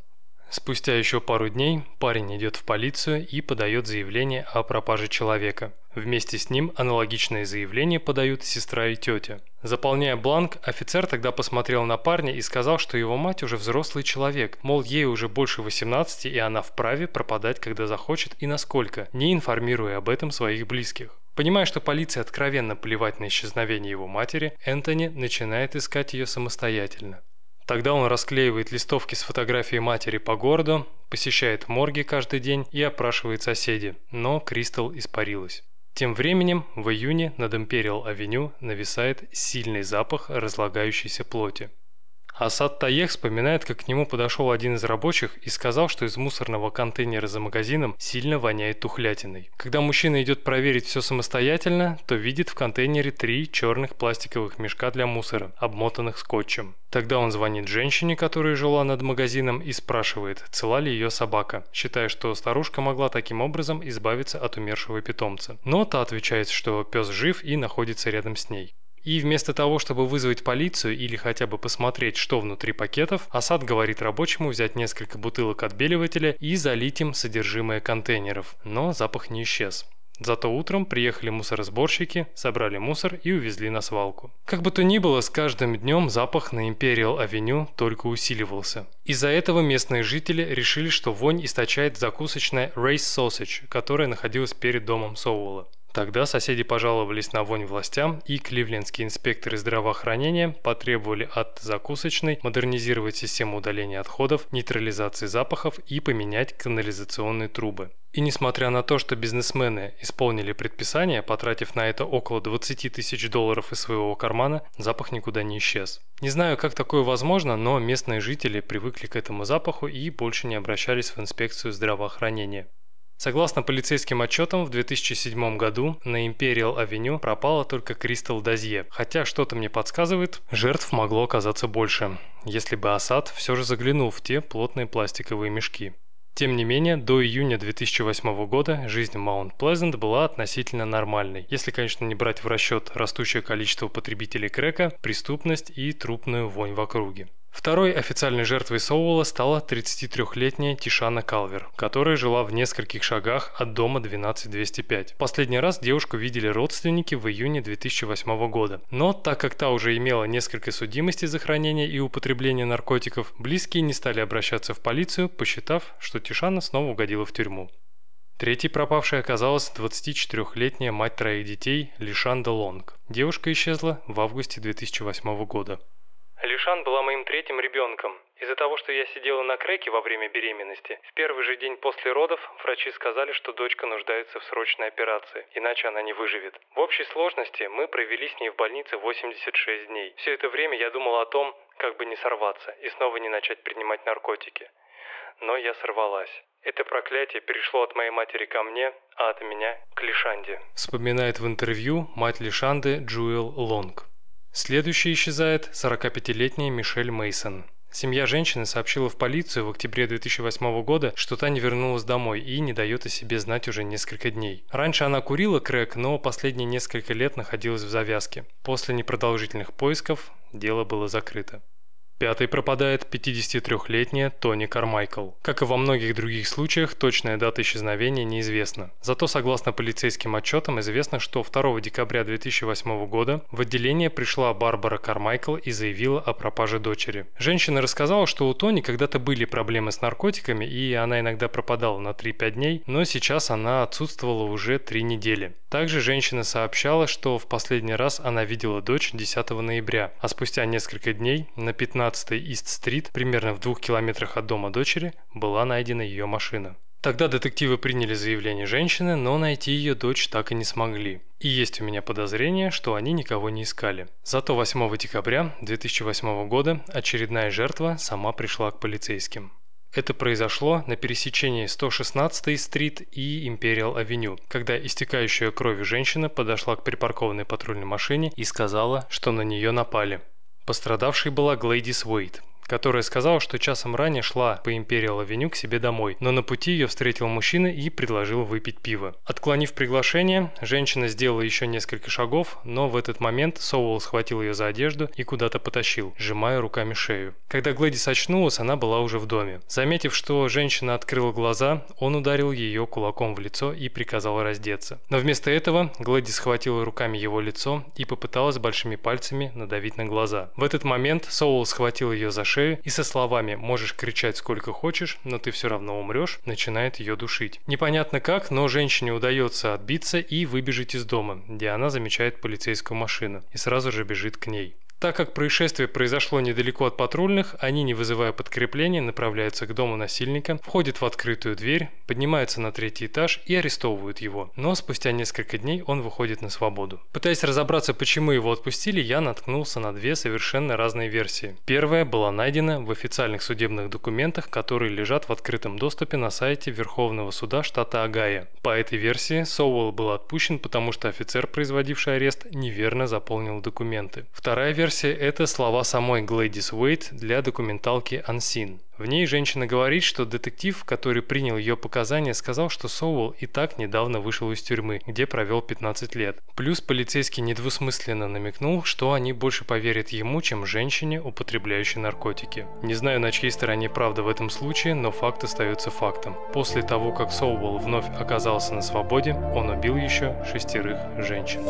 Спустя еще пару дней парень идет в полицию и подает заявление о пропаже человека. Вместе с ним аналогичное заявление подают сестра и тетя. Заполняя бланк, офицер тогда посмотрел на парня и сказал, что его мать уже взрослый человек, мол, ей уже больше 18 и она вправе пропадать, когда захочет и насколько, не информируя об этом своих близких. Понимая, что полиция откровенно плевать на исчезновение его матери, Энтони начинает искать ее самостоятельно. Тогда он расклеивает листовки с фотографией матери по городу, посещает морги каждый день и опрашивает соседей, но Кристал испарилась. Тем временем в июне над Империал-авеню нависает сильный запах разлагающейся плоти. Асад Таех вспоминает, как к нему подошел один из рабочих и сказал, что из мусорного контейнера за магазином сильно воняет тухлятиной. Когда мужчина идет проверить все самостоятельно, то видит в контейнере три черных пластиковых мешка для мусора, обмотанных скотчем. Тогда он звонит женщине, которая жила над магазином, и спрашивает, цела ли ее собака, считая, что старушка могла таким образом избавиться от умершего питомца. Но та отвечает, что пес жив и находится рядом с ней. И вместо того, чтобы вызвать полицию или хотя бы посмотреть, что внутри пакетов, Асад говорит рабочему взять несколько бутылок отбеливателя и залить им содержимое контейнеров, но запах не исчез. Зато утром приехали мусоросборщики, собрали мусор и увезли на свалку. Как бы то ни было, с каждым днем запах на Imperial Авеню только усиливался. Из-за этого местные жители решили, что вонь источает закусочная Race Sausage, которая находилась перед домом Соуэлла. Тогда соседи пожаловались на вонь властям, и кливлендские инспекторы здравоохранения потребовали от закусочной модернизировать систему удаления отходов, нейтрализации запахов и поменять канализационные трубы. И несмотря на то, что бизнесмены исполнили предписание, потратив на это около 20 тысяч долларов из своего кармана, запах никуда не исчез. Не знаю, как такое возможно, но местные жители привыкли к этому запаху и больше не обращались в инспекцию здравоохранения. Согласно полицейским отчетам, в 2007 году на Империал-авеню пропала только Кристал Дазье, хотя что-то мне подсказывает, жертв могло оказаться больше, если бы Асад все же заглянул в те плотные пластиковые мешки. Тем не менее, до июня 2008 года жизнь в Маунт Плезент была относительно нормальной, если, конечно, не брать в расчет растущее количество потребителей крека, преступность и трупную вонь в округе. Второй официальной жертвой Соуэлла стала 33-летняя Тишана Калвер, которая жила в нескольких шагах от дома 12205. Последний раз девушку видели родственники в июне 2008 года. Но так как та уже имела несколько судимостей за хранение и употребление наркотиков, близкие не стали обращаться в полицию, посчитав, что Тишана снова угодила в тюрьму. Третьей пропавшей оказалась 24-летняя мать троих детей Лишанда Лонг. Девушка исчезла в августе 2008 года. Лишан была моим третьим ребенком. Из-за того, что я сидела на креке во время беременности, в первый же день после родов врачи сказали, что дочка нуждается в срочной операции, иначе она не выживет. В общей сложности мы провели с ней в больнице 86 дней. Все это время я думала о том, как бы не сорваться и снова не начать принимать наркотики. Но я сорвалась. Это проклятие перешло от моей матери ко мне, а от меня к Лишанде. Вспоминает в интервью мать Лишанды Джуэл Лонг. Следующей исчезает 45-летняя Мишель Мейсон. Семья женщины сообщила в полицию в октябре 2008 года, что та не вернулась домой и не дает о себе знать уже несколько дней. Раньше она курила крэк, но последние несколько лет находилась в завязке. После непродолжительных поисков дело было закрыто. Пятой пропадает 53-летняя Тони Кармайкл. Как и во многих других случаях, точная дата исчезновения неизвестна. Зато, согласно полицейским отчетам, известно, что 2 декабря 2008 года в отделение пришла Барбара Кармайкл и заявила о пропаже дочери. Женщина рассказала, что у Тони когда-то были проблемы с наркотиками, и она иногда пропадала на 3-5 дней, но сейчас она отсутствовала уже 3 недели. Также женщина сообщала, что в последний раз она видела дочь 10 ноября, а спустя несколько дней на 15 15 Ист-стрит, примерно в двух километрах от дома дочери, была найдена ее машина. Тогда детективы приняли заявление женщины, но найти ее дочь так и не смогли. И есть у меня подозрение, что они никого не искали. Зато 8 декабря 2008 года очередная жертва сама пришла к полицейским. Это произошло на пересечении 116-й стрит и Империал-авеню, когда истекающая кровью женщина подошла к припаркованной патрульной машине и сказала, что на нее напали. Пострадавшей была Глэдис Уэйт, которая сказала, что часом ранее шла по Империал Авеню к себе домой, но на пути ее встретил мужчина и предложил выпить пиво. Отклонив приглашение, женщина сделала еще несколько шагов, но в этот момент Соуэлл схватил ее за одежду и куда-то потащил, сжимая руками шею. Когда Глэдис очнулась, она была уже в доме. Заметив, что женщина открыла глаза, он ударил ее кулаком в лицо и приказал раздеться. Но вместо этого Глэдис схватила руками его лицо и попыталась большими пальцами надавить на глаза. В этот момент Соуэлл схватил ее за шею и со словами «можешь кричать сколько хочешь, но ты все равно умрешь» начинает ее душить. Непонятно как, но женщине удается отбиться и выбежать из дома, где она замечает полицейскую машину и сразу же бежит к ней. Так как происшествие произошло недалеко от патрульных, они, не вызывая подкрепления, направляются к дому насильника, входят в открытую дверь, поднимаются на третий этаж и арестовывают его. Но спустя несколько дней он выходит на свободу. Пытаясь разобраться, почему его отпустили, я наткнулся на две совершенно разные версии. Первая была найдена в официальных судебных документах, которые лежат в открытом доступе на сайте Верховного суда штата Огайо. По этой версии Соуэлл был отпущен, потому что офицер, производивший арест, неверно заполнил документы. Вторая версия версия – это слова самой Глэдис Уэйт для документалки Unseen. В ней женщина говорит, что детектив, который принял ее показания, сказал, что Соуэлл и так недавно вышел из тюрьмы, где провел 15 лет. Плюс полицейский недвусмысленно намекнул, что они больше поверят ему, чем женщине, употребляющей наркотики. Не знаю, на чьей стороне правда в этом случае, но факт остается фактом. После того, как Соуэлл вновь оказался на свободе, он убил еще шестерых женщин.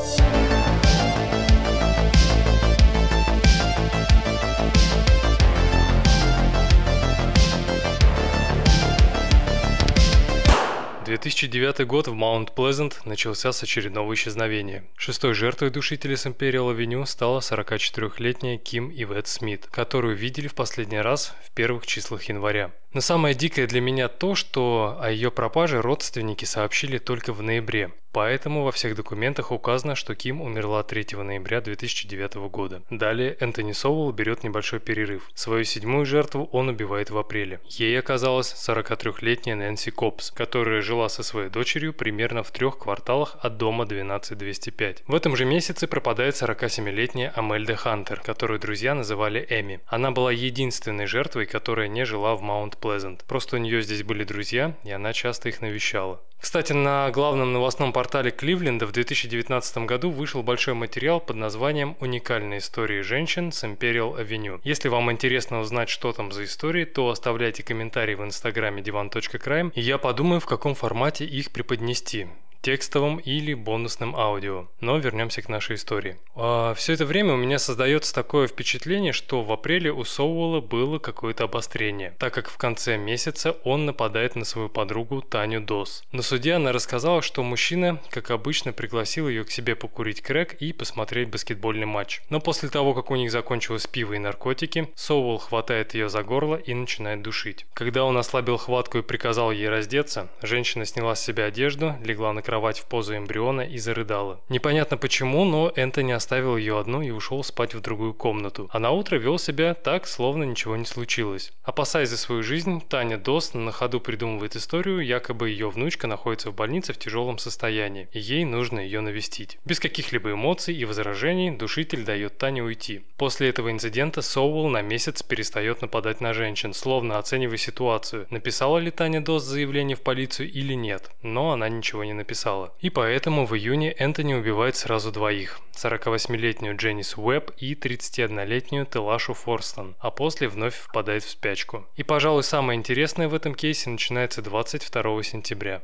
2009 год в Маунт Плезент начался с очередного исчезновения. Шестой жертвой душителя с Империал Авеню стала 44-летняя Ким Ивет Смит, которую видели в последний раз в первых числах января. Но самое дикое для меня то, что о ее пропаже родственники сообщили только в ноябре. Поэтому во всех документах указано, что Ким умерла 3 ноября 2009 года. Далее Энтони Соуэлл берет небольшой перерыв. Свою седьмую жертву он убивает в апреле. Ей оказалась 43-летняя Нэнси Копс, которая жила со своей дочерью примерно в трех кварталах от дома 12205. В этом же месяце пропадает 47-летняя Амельда Хантер, которую друзья называли Эми. Она была единственной жертвой, которая не жила в Маунт Плезент. Просто у нее здесь были друзья, и она часто их навещала. Кстати, на главном новостном портале Кливленда в 2019 году вышел большой материал под названием «Уникальные истории женщин с Imperial Avenue». Если вам интересно узнать, что там за истории, то оставляйте комментарии в инстаграме divan.crime, и я подумаю, в каком формате их преподнести текстовым или бонусным аудио. Но вернемся к нашей истории. А, все это время у меня создается такое впечатление, что в апреле у Соуэлла было какое-то обострение, так как в конце месяца он нападает на свою подругу Таню Дос. На суде она рассказала, что мужчина, как обычно, пригласил ее к себе покурить крэк и посмотреть баскетбольный матч. Но после того, как у них закончилось пиво и наркотики, Соуэлл хватает ее за горло и начинает душить. Когда он ослабил хватку и приказал ей раздеться, женщина сняла с себя одежду, легла на кровать кровать в позу эмбриона и зарыдала. Непонятно почему, но Энтони оставил ее одну и ушел спать в другую комнату. А на утро вел себя так, словно ничего не случилось. Опасаясь за свою жизнь, Таня Дос на ходу придумывает историю, якобы ее внучка находится в больнице в тяжелом состоянии, и ей нужно ее навестить. Без каких-либо эмоций и возражений душитель дает Тане уйти. После этого инцидента Соуэлл на месяц перестает нападать на женщин, словно оценивая ситуацию, написала ли Таня Дос заявление в полицию или нет, но она ничего не написала написала. И поэтому в июне Энтони убивает сразу двоих. 48-летнюю Дженнис Уэбб и 31-летнюю Телашу Форстон, а после вновь впадает в спячку. И, пожалуй, самое интересное в этом кейсе начинается 22 сентября.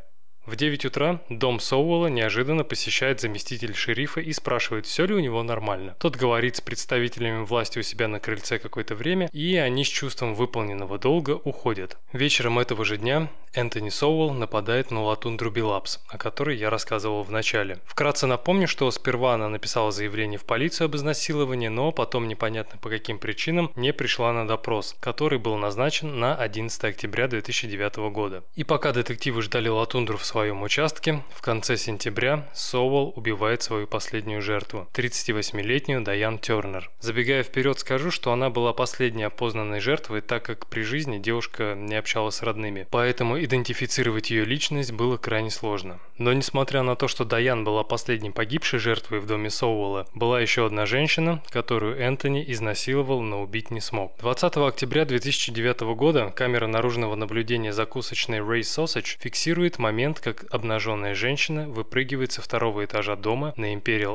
В 9 утра дом Соуэлла неожиданно посещает заместитель шерифа и спрашивает, все ли у него нормально. Тот говорит с представителями власти у себя на крыльце какое-то время, и они с чувством выполненного долга уходят. Вечером этого же дня Энтони Соуэлл нападает на Латундру Билапс, о которой я рассказывал в начале. Вкратце напомню, что сперва она написала заявление в полицию об изнасиловании, но потом непонятно по каким причинам не пришла на допрос, который был назначен на 11 октября 2009 года. И пока детективы ждали Латундру в своем своем участке в конце сентября Соуэлл убивает свою последнюю жертву, 38-летнюю Дайан Тернер. Забегая вперед, скажу, что она была последней опознанной жертвой, так как при жизни девушка не общалась с родными, поэтому идентифицировать ее личность было крайне сложно. Но несмотря на то, что Дайан была последней погибшей жертвой в доме Соуэлла, была еще одна женщина, которую Энтони изнасиловал, но убить не смог. 20 октября 2009 года камера наружного наблюдения закусочной Ray Sausage фиксирует момент, как обнаженная женщина выпрыгивает со второго этажа дома на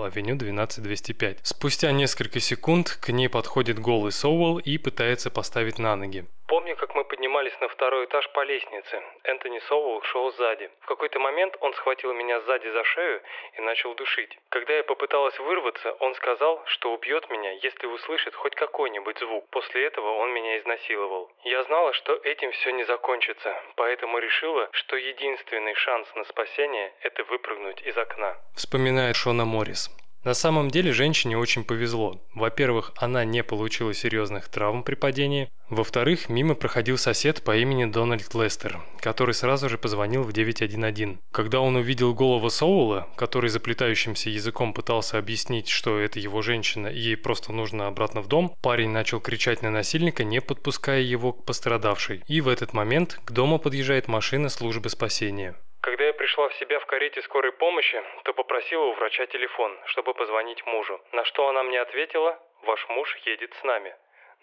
Avenue 12205. Спустя несколько секунд к ней подходит голый Соуэлл и пытается поставить на ноги. Помню, как мы поднимались на второй этаж по лестнице. Энтони Соуэлл шел сзади. В какой-то момент он схватил меня сзади за шею и начал душить. Когда я попыталась вырваться, он сказал, что убьет меня, если услышит хоть какой-нибудь звук. После этого он меня изнасиловал. Я знала, что этим все не закончится, поэтому решила, что единственный шанс на спасение – это выпрыгнуть из окна. Вспоминает Шона Моррис. На самом деле женщине очень повезло. Во-первых, она не получила серьезных травм при падении. Во-вторых, мимо проходил сосед по имени Дональд Лестер, который сразу же позвонил в 911. Когда он увидел голову Соула, который заплетающимся языком пытался объяснить, что это его женщина и ей просто нужно обратно в дом, парень начал кричать на насильника, не подпуская его к пострадавшей. И в этот момент к дому подъезжает машина службы спасения. Когда я пришла в себя в карете скорой помощи, то попросила у врача телефон, чтобы позвонить мужу. На что она мне ответила, ваш муж едет с нами.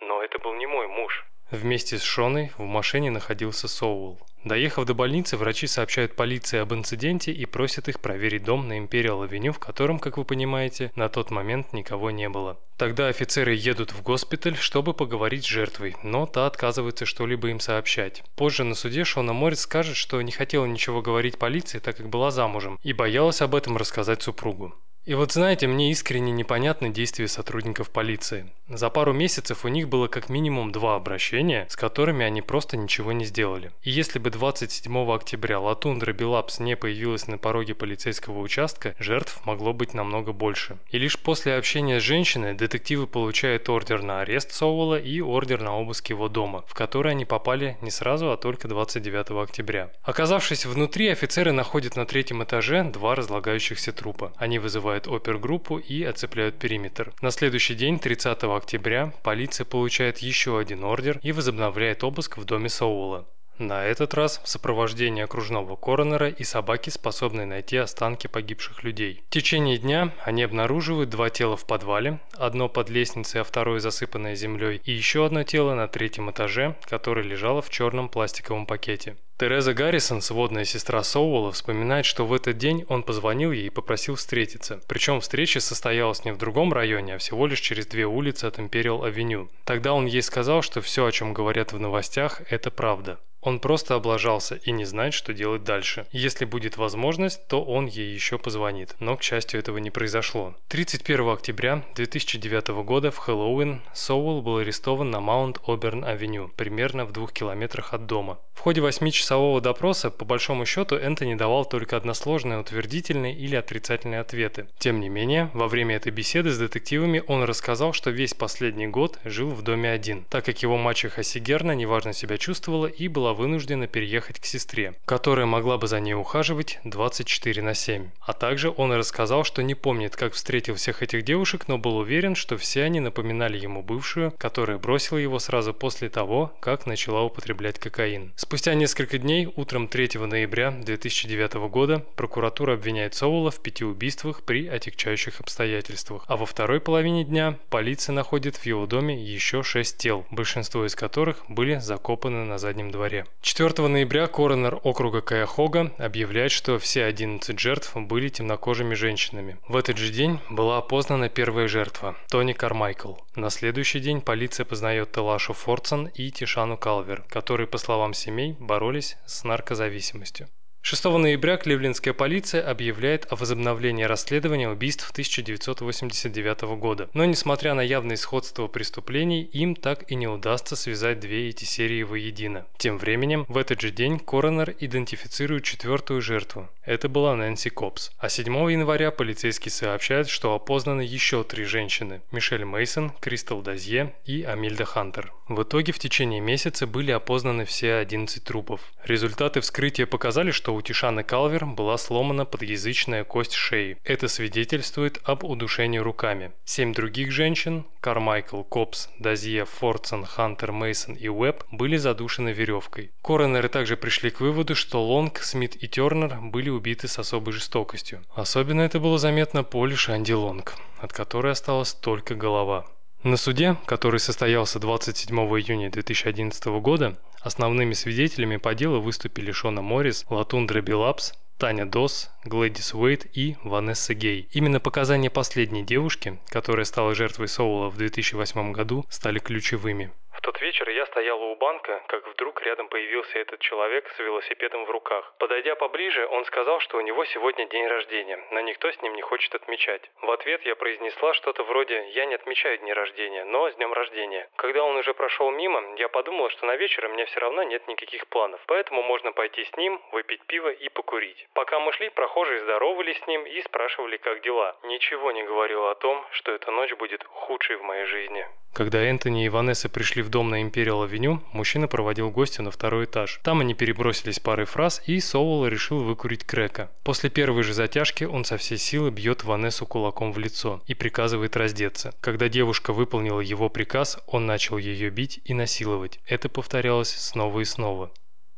Но это был не мой муж. Вместе с Шоной в машине находился Соул. Доехав до больницы, врачи сообщают полиции об инциденте и просят их проверить дом на Империал Авеню, в котором, как вы понимаете, на тот момент никого не было. Тогда офицеры едут в госпиталь, чтобы поговорить с жертвой, но та отказывается что-либо им сообщать. Позже на суде Шона Моррис скажет, что не хотела ничего говорить полиции, так как была замужем, и боялась об этом рассказать супругу. И вот знаете, мне искренне непонятны действия сотрудников полиции. За пару месяцев у них было как минимум два обращения, с которыми они просто ничего не сделали. И если бы 27 октября Латундра Белапс не появилась на пороге полицейского участка, жертв могло быть намного больше. И лишь после общения с женщиной детективы получают ордер на арест Соуэлла и ордер на обыск его дома, в который они попали не сразу, а только 29 октября. Оказавшись внутри, офицеры находят на третьем этаже два разлагающихся трупа. Они вызывают опергруппу и оцепляют периметр. На следующий день, 30 октября, полиция получает еще один ордер и возобновляет обыск в доме Соула. На этот раз в сопровождении окружного коронера и собаки, способной найти останки погибших людей. В течение дня они обнаруживают два тела в подвале, одно под лестницей, а второе засыпанное землей, и еще одно тело на третьем этаже, которое лежало в черном пластиковом пакете. Тереза Гаррисон, сводная сестра Соуэлла, вспоминает, что в этот день он позвонил ей и попросил встретиться. Причем встреча состоялась не в другом районе, а всего лишь через две улицы от Империал Авеню. Тогда он ей сказал, что все, о чем говорят в новостях, это правда. Он просто облажался и не знает, что делать дальше. Если будет возможность, то он ей еще позвонит. Но, к счастью, этого не произошло. 31 октября 2009 года в Хэллоуин Соуэлл был арестован на Маунт-Оберн-авеню, примерно в двух километрах от дома. В ходе 8-часового допроса, по большому счету, Энтони давал только односложные утвердительные или отрицательные ответы. Тем не менее, во время этой беседы с детективами он рассказал, что весь последний год жил в доме один, так как его мачеха Сигерна неважно себя чувствовала и была была вынуждена переехать к сестре, которая могла бы за ней ухаживать 24 на 7. А также он рассказал, что не помнит, как встретил всех этих девушек, но был уверен, что все они напоминали ему бывшую, которая бросила его сразу после того, как начала употреблять кокаин. Спустя несколько дней, утром 3 ноября 2009 года, прокуратура обвиняет Соула в пяти убийствах при отягчающих обстоятельствах, а во второй половине дня полиция находит в его доме еще шесть тел, большинство из которых были закопаны на заднем дворе. 4 ноября коронер округа Каяхога объявляет, что все 11 жертв были темнокожими женщинами. В этот же день была опознана первая жертва – Тони Кармайкл. На следующий день полиция познает Телашу Фордсон и Тишану Калвер, которые, по словам семей, боролись с наркозависимостью. 6 ноября кливлендская полиция объявляет о возобновлении расследования убийств 1989 года. Но несмотря на явное сходство преступлений, им так и не удастся связать две эти серии воедино. Тем временем, в этот же день коронер идентифицирует четвертую жертву. Это была Нэнси Копс. А 7 января полицейские сообщают, что опознаны еще три женщины – Мишель Мейсон, Кристал Дазье и Амильда Хантер. В итоге в течение месяца были опознаны все 11 трупов. Результаты вскрытия показали, что что у Тишаны Калвер была сломана подъязычная кость шеи. Это свидетельствует об удушении руками. Семь других женщин – Кармайкл, Копс, Дазье, Фордсон, Хантер, Мейсон и Уэбб – были задушены веревкой. Коронеры также пришли к выводу, что Лонг, Смит и Тернер были убиты с особой жестокостью. Особенно это было заметно по Шанди Лонг, от которой осталась только голова. На суде, который состоялся 27 июня 2011 года, основными свидетелями по делу выступили Шона Моррис, Латундра Билапс, Таня Дос, Глэдис Уэйт и Ванесса Гей. Именно показания последней девушки, которая стала жертвой Соула в 2008 году, стали ключевыми. Тот вечер я стояла у банка, как вдруг рядом появился этот человек с велосипедом в руках. Подойдя поближе, он сказал, что у него сегодня день рождения, но никто с ним не хочет отмечать. В ответ я произнесла что-то вроде «я не отмечаю дни рождения, но с днем рождения». Когда он уже прошел мимо, я подумала, что на вечер у меня все равно нет никаких планов, поэтому можно пойти с ним, выпить пиво и покурить. Пока мы шли, прохожие здоровались с ним и спрашивали, как дела. Ничего не говорило о том, что эта ночь будет худшей в моей жизни. Когда Энтони и Ванесса пришли в дом на Империал Авеню, мужчина проводил гостя на второй этаж. Там они перебросились парой фраз, и Соуэлл решил выкурить крека. После первой же затяжки он со всей силы бьет Ванессу кулаком в лицо и приказывает раздеться. Когда девушка выполнила его приказ, он начал ее бить и насиловать. Это повторялось снова и снова.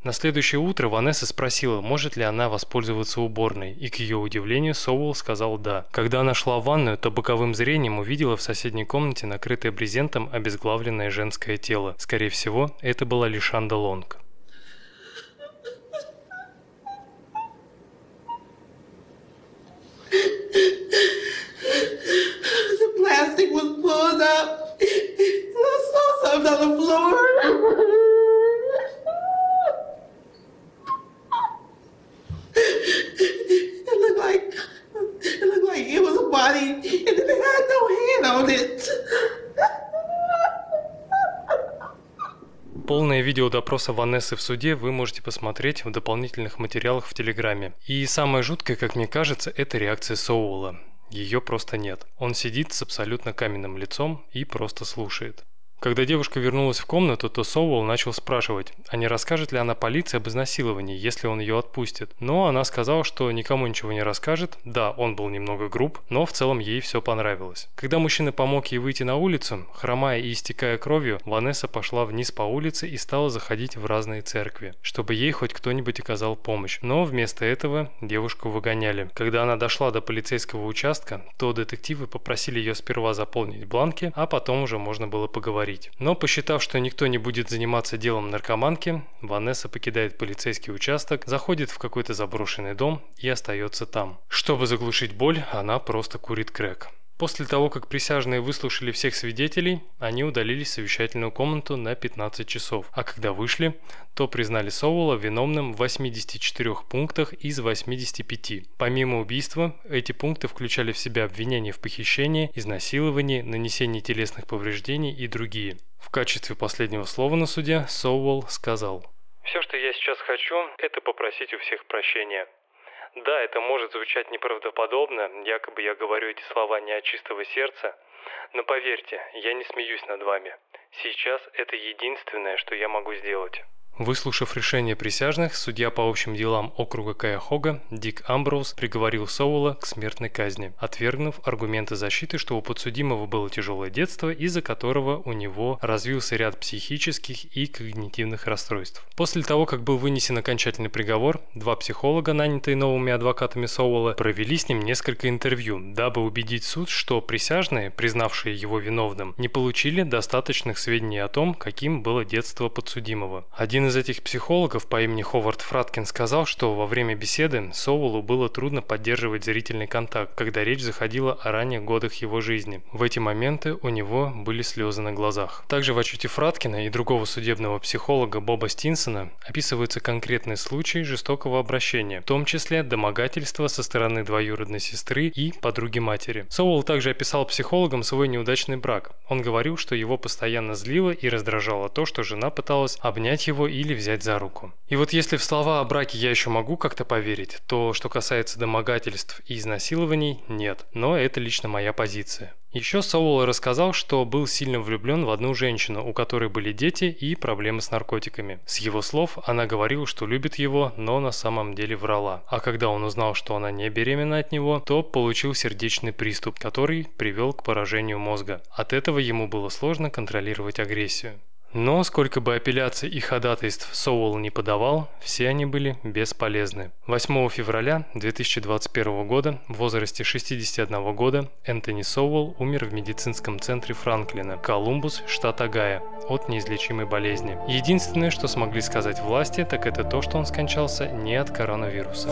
На следующее утро Ванесса спросила, может ли она воспользоваться уборной, и к ее удивлению Соуэлл сказал «да». Когда она шла в ванную, то боковым зрением увидела в соседней комнате накрытое брезентом обезглавленное женское тело. Скорее всего, это была Лишанда Лонг. The plastic was pulled up. Saw something on the floor. It looked like it looked like it was a body, and it had no hand on it. Полное видео допроса Ванессы в суде вы можете посмотреть в дополнительных материалах в Телеграме. И самое жуткое, как мне кажется, это реакция Соула. Ее просто нет. Он сидит с абсолютно каменным лицом и просто слушает. Когда девушка вернулась в комнату, то Соуэлл начал спрашивать, а не расскажет ли она полиции об изнасиловании, если он ее отпустит. Но она сказала, что никому ничего не расскажет. Да, он был немного груб, но в целом ей все понравилось. Когда мужчина помог ей выйти на улицу, хромая и истекая кровью, Ванесса пошла вниз по улице и стала заходить в разные церкви, чтобы ей хоть кто-нибудь оказал помощь. Но вместо этого девушку выгоняли. Когда она дошла до полицейского участка, то детективы попросили ее сперва заполнить бланки, а потом уже можно было поговорить говорить. Но посчитав, что никто не будет заниматься делом наркоманки, Ванесса покидает полицейский участок, заходит в какой-то заброшенный дом и остается там. Чтобы заглушить боль, она просто курит крэк. После того, как присяжные выслушали всех свидетелей, они удалились в совещательную комнату на 15 часов, а когда вышли, то признали Соула виновным в 84 пунктах из 85. Помимо убийства, эти пункты включали в себя обвинения в похищении, изнасиловании, нанесении телесных повреждений и другие. В качестве последнего слова на суде Соуэлл сказал «Все, что я сейчас хочу, это попросить у всех прощения. Да, это может звучать неправдоподобно, якобы я говорю эти слова не от чистого сердца, но поверьте, я не смеюсь над вами. Сейчас это единственное, что я могу сделать. Выслушав решение присяжных, судья по общим делам округа Каяхога Дик Амброуз приговорил Соула к смертной казни, отвергнув аргументы защиты, что у подсудимого было тяжелое детство, из-за которого у него развился ряд психических и когнитивных расстройств. После того, как был вынесен окончательный приговор, два психолога, нанятые новыми адвокатами Соула, провели с ним несколько интервью, дабы убедить суд, что присяжные, признавшие его виновным, не получили достаточных сведений о том, каким было детство подсудимого. Один один из этих психологов по имени Ховард Фраткин сказал, что во время беседы Соулу было трудно поддерживать зрительный контакт, когда речь заходила о ранних годах его жизни. В эти моменты у него были слезы на глазах. Также в отчете Фраткина и другого судебного психолога Боба Стинсона описываются конкретные случаи жестокого обращения, в том числе домогательства со стороны двоюродной сестры и подруги матери. Соул также описал психологам свой неудачный брак. Он говорил, что его постоянно злило и раздражало то, что жена пыталась обнять его или взять за руку. И вот если в слова о браке я еще могу как-то поверить, то что касается домогательств и изнасилований, нет. Но это лично моя позиция. Еще Соул рассказал, что был сильно влюблен в одну женщину, у которой были дети и проблемы с наркотиками. С его слов, она говорила, что любит его, но на самом деле врала. А когда он узнал, что она не беременна от него, то получил сердечный приступ, который привел к поражению мозга. От этого ему было сложно контролировать агрессию. Но сколько бы апелляций и ходатайств Соуэлл не подавал, все они были бесполезны. 8 февраля 2021 года в возрасте 61 года Энтони Соуэлл умер в медицинском центре Франклина, Колумбус, штат Огайо, от неизлечимой болезни. Единственное, что смогли сказать власти, так это то, что он скончался не от коронавируса.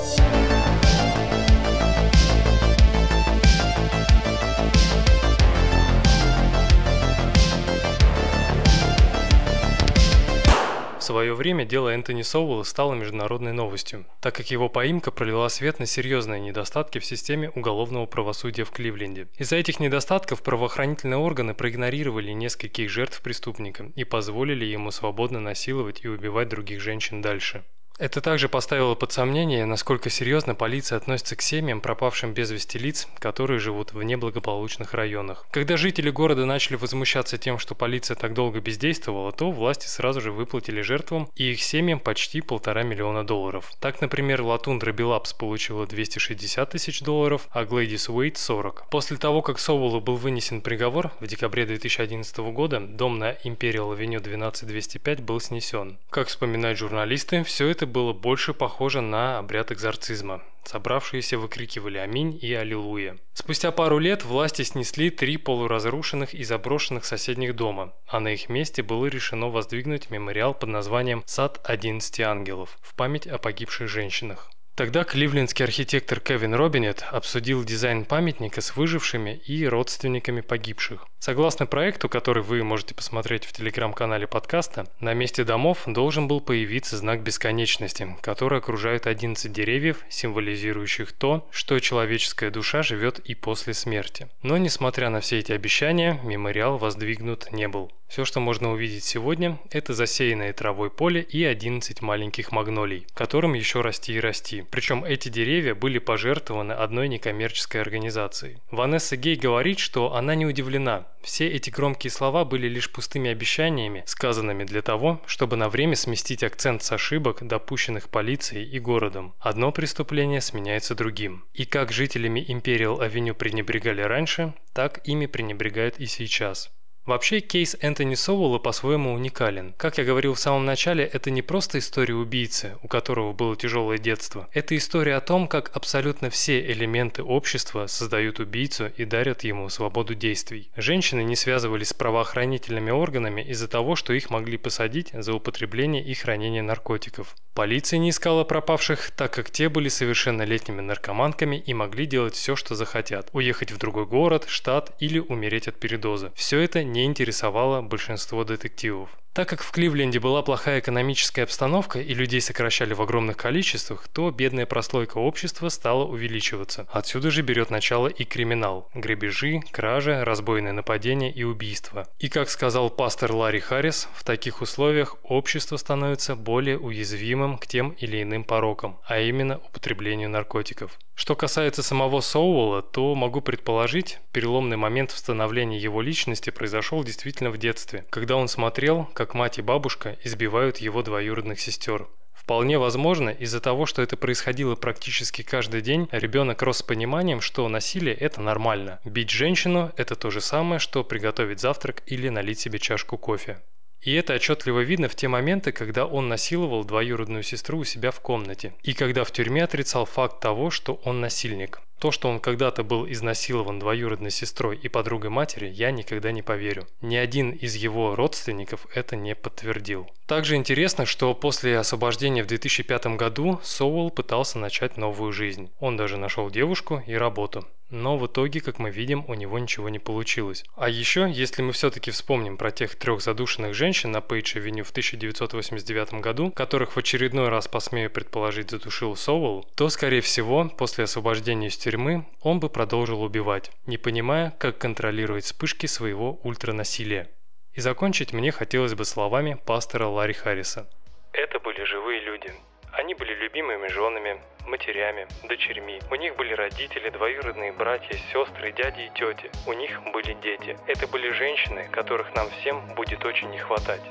Свое время дело Энтони Соуэлла стало международной новостью, так как его поимка пролила свет на серьезные недостатки в системе уголовного правосудия в Кливленде. Из-за этих недостатков правоохранительные органы проигнорировали нескольких жертв преступника и позволили ему свободно насиловать и убивать других женщин дальше. Это также поставило под сомнение, насколько серьезно полиция относится к семьям, пропавшим без вести лиц, которые живут в неблагополучных районах. Когда жители города начали возмущаться тем, что полиция так долго бездействовала, то власти сразу же выплатили жертвам и их семьям почти полтора миллиона долларов. Так, например, Латундра Билапс получила 260 тысяч долларов, а Глэдис Уэйт – 40. После того, как Соулу был вынесен приговор в декабре 2011 года, дом на Империал Авеню 12205 был снесен. Как вспоминают журналисты, все это было больше похоже на обряд экзорцизма. Собравшиеся выкрикивали «Аминь» и «Аллилуйя». Спустя пару лет власти снесли три полуразрушенных и заброшенных соседних дома, а на их месте было решено воздвигнуть мемориал под названием «Сад 11 ангелов» в память о погибших женщинах. Тогда кливлендский архитектор Кевин Робинет обсудил дизайн памятника с выжившими и родственниками погибших. Согласно проекту, который вы можете посмотреть в телеграм-канале подкаста, на месте домов должен был появиться знак бесконечности, который окружает 11 деревьев, символизирующих то, что человеческая душа живет и после смерти. Но несмотря на все эти обещания, мемориал воздвигнут не был. Все, что можно увидеть сегодня, это засеянное травой поле и 11 маленьких магнолий, которым еще расти и расти. Причем эти деревья были пожертвованы одной некоммерческой организацией. Ванесса Гей говорит, что она не удивлена. Все эти громкие слова были лишь пустыми обещаниями, сказанными для того, чтобы на время сместить акцент с ошибок, допущенных полицией и городом. Одно преступление сменяется другим. И как жителями Империал Авеню пренебрегали раньше, так ими пренебрегают и сейчас. Вообще, кейс Энтони Соуэлла по-своему уникален. Как я говорил в самом начале, это не просто история убийцы, у которого было тяжелое детство. Это история о том, как абсолютно все элементы общества создают убийцу и дарят ему свободу действий. Женщины не связывались с правоохранительными органами из-за того, что их могли посадить за употребление и хранение наркотиков. Полиция не искала пропавших, так как те были совершеннолетними наркоманками и могли делать все, что захотят. Уехать в другой город, штат или умереть от передоза. Все это не интересовало большинство детективов. Так как в Кливленде была плохая экономическая обстановка и людей сокращали в огромных количествах, то бедная прослойка общества стала увеличиваться. Отсюда же берет начало и криминал – грабежи, кражи, разбойные нападения и убийства. И как сказал пастор Ларри Харрис, в таких условиях общество становится более уязвимым к тем или иным порокам, а именно употреблению наркотиков. Что касается самого Соуэлла, то могу предположить, переломный момент в становлении его личности произошел действительно в детстве, когда он смотрел, как мать и бабушка избивают его двоюродных сестер. Вполне возможно, из-за того, что это происходило практически каждый день, ребенок рос с пониманием, что насилие – это нормально. Бить женщину – это то же самое, что приготовить завтрак или налить себе чашку кофе. И это отчетливо видно в те моменты, когда он насиловал двоюродную сестру у себя в комнате, и когда в тюрьме отрицал факт того, что он насильник. То, что он когда-то был изнасилован двоюродной сестрой и подругой матери, я никогда не поверю. Ни один из его родственников это не подтвердил. Также интересно, что после освобождения в 2005 году Соуэлл пытался начать новую жизнь. Он даже нашел девушку и работу. Но в итоге, как мы видим, у него ничего не получилось. А еще, если мы все-таки вспомним про тех трех задушенных женщин на Пейдж-авеню в 1989 году, которых в очередной раз, посмею предположить, задушил Соуэлл, то, скорее всего, после освобождения из тюрьмы он бы продолжил убивать, не понимая, как контролировать вспышки своего ультранасилия. И закончить мне хотелось бы словами пастора Ларри Харриса. Это были живые люди. Они были любимыми женами, матерями, дочерьми. У них были родители, двоюродные братья, сестры, дяди и тети. У них были дети. Это были женщины, которых нам всем будет очень не хватать.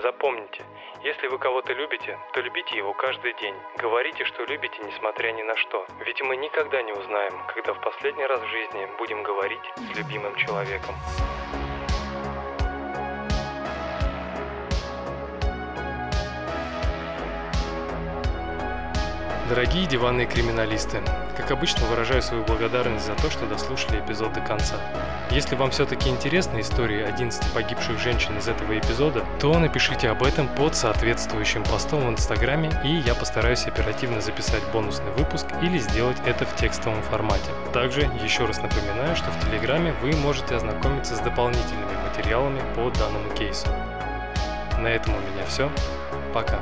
Запомните, если вы кого-то любите, то любите его каждый день. Говорите, что любите, несмотря ни на что. Ведь мы никогда не узнаем, когда в последний раз в жизни будем говорить с любимым человеком. Дорогие диванные криминалисты, как обычно выражаю свою благодарность за то, что дослушали эпизод до конца. Если вам все-таки интересны истории 11 погибших женщин из этого эпизода, то напишите об этом под соответствующим постом в Инстаграме, и я постараюсь оперативно записать бонусный выпуск или сделать это в текстовом формате. Также еще раз напоминаю, что в Телеграме вы можете ознакомиться с дополнительными материалами по данному кейсу. На этом у меня все. Пока.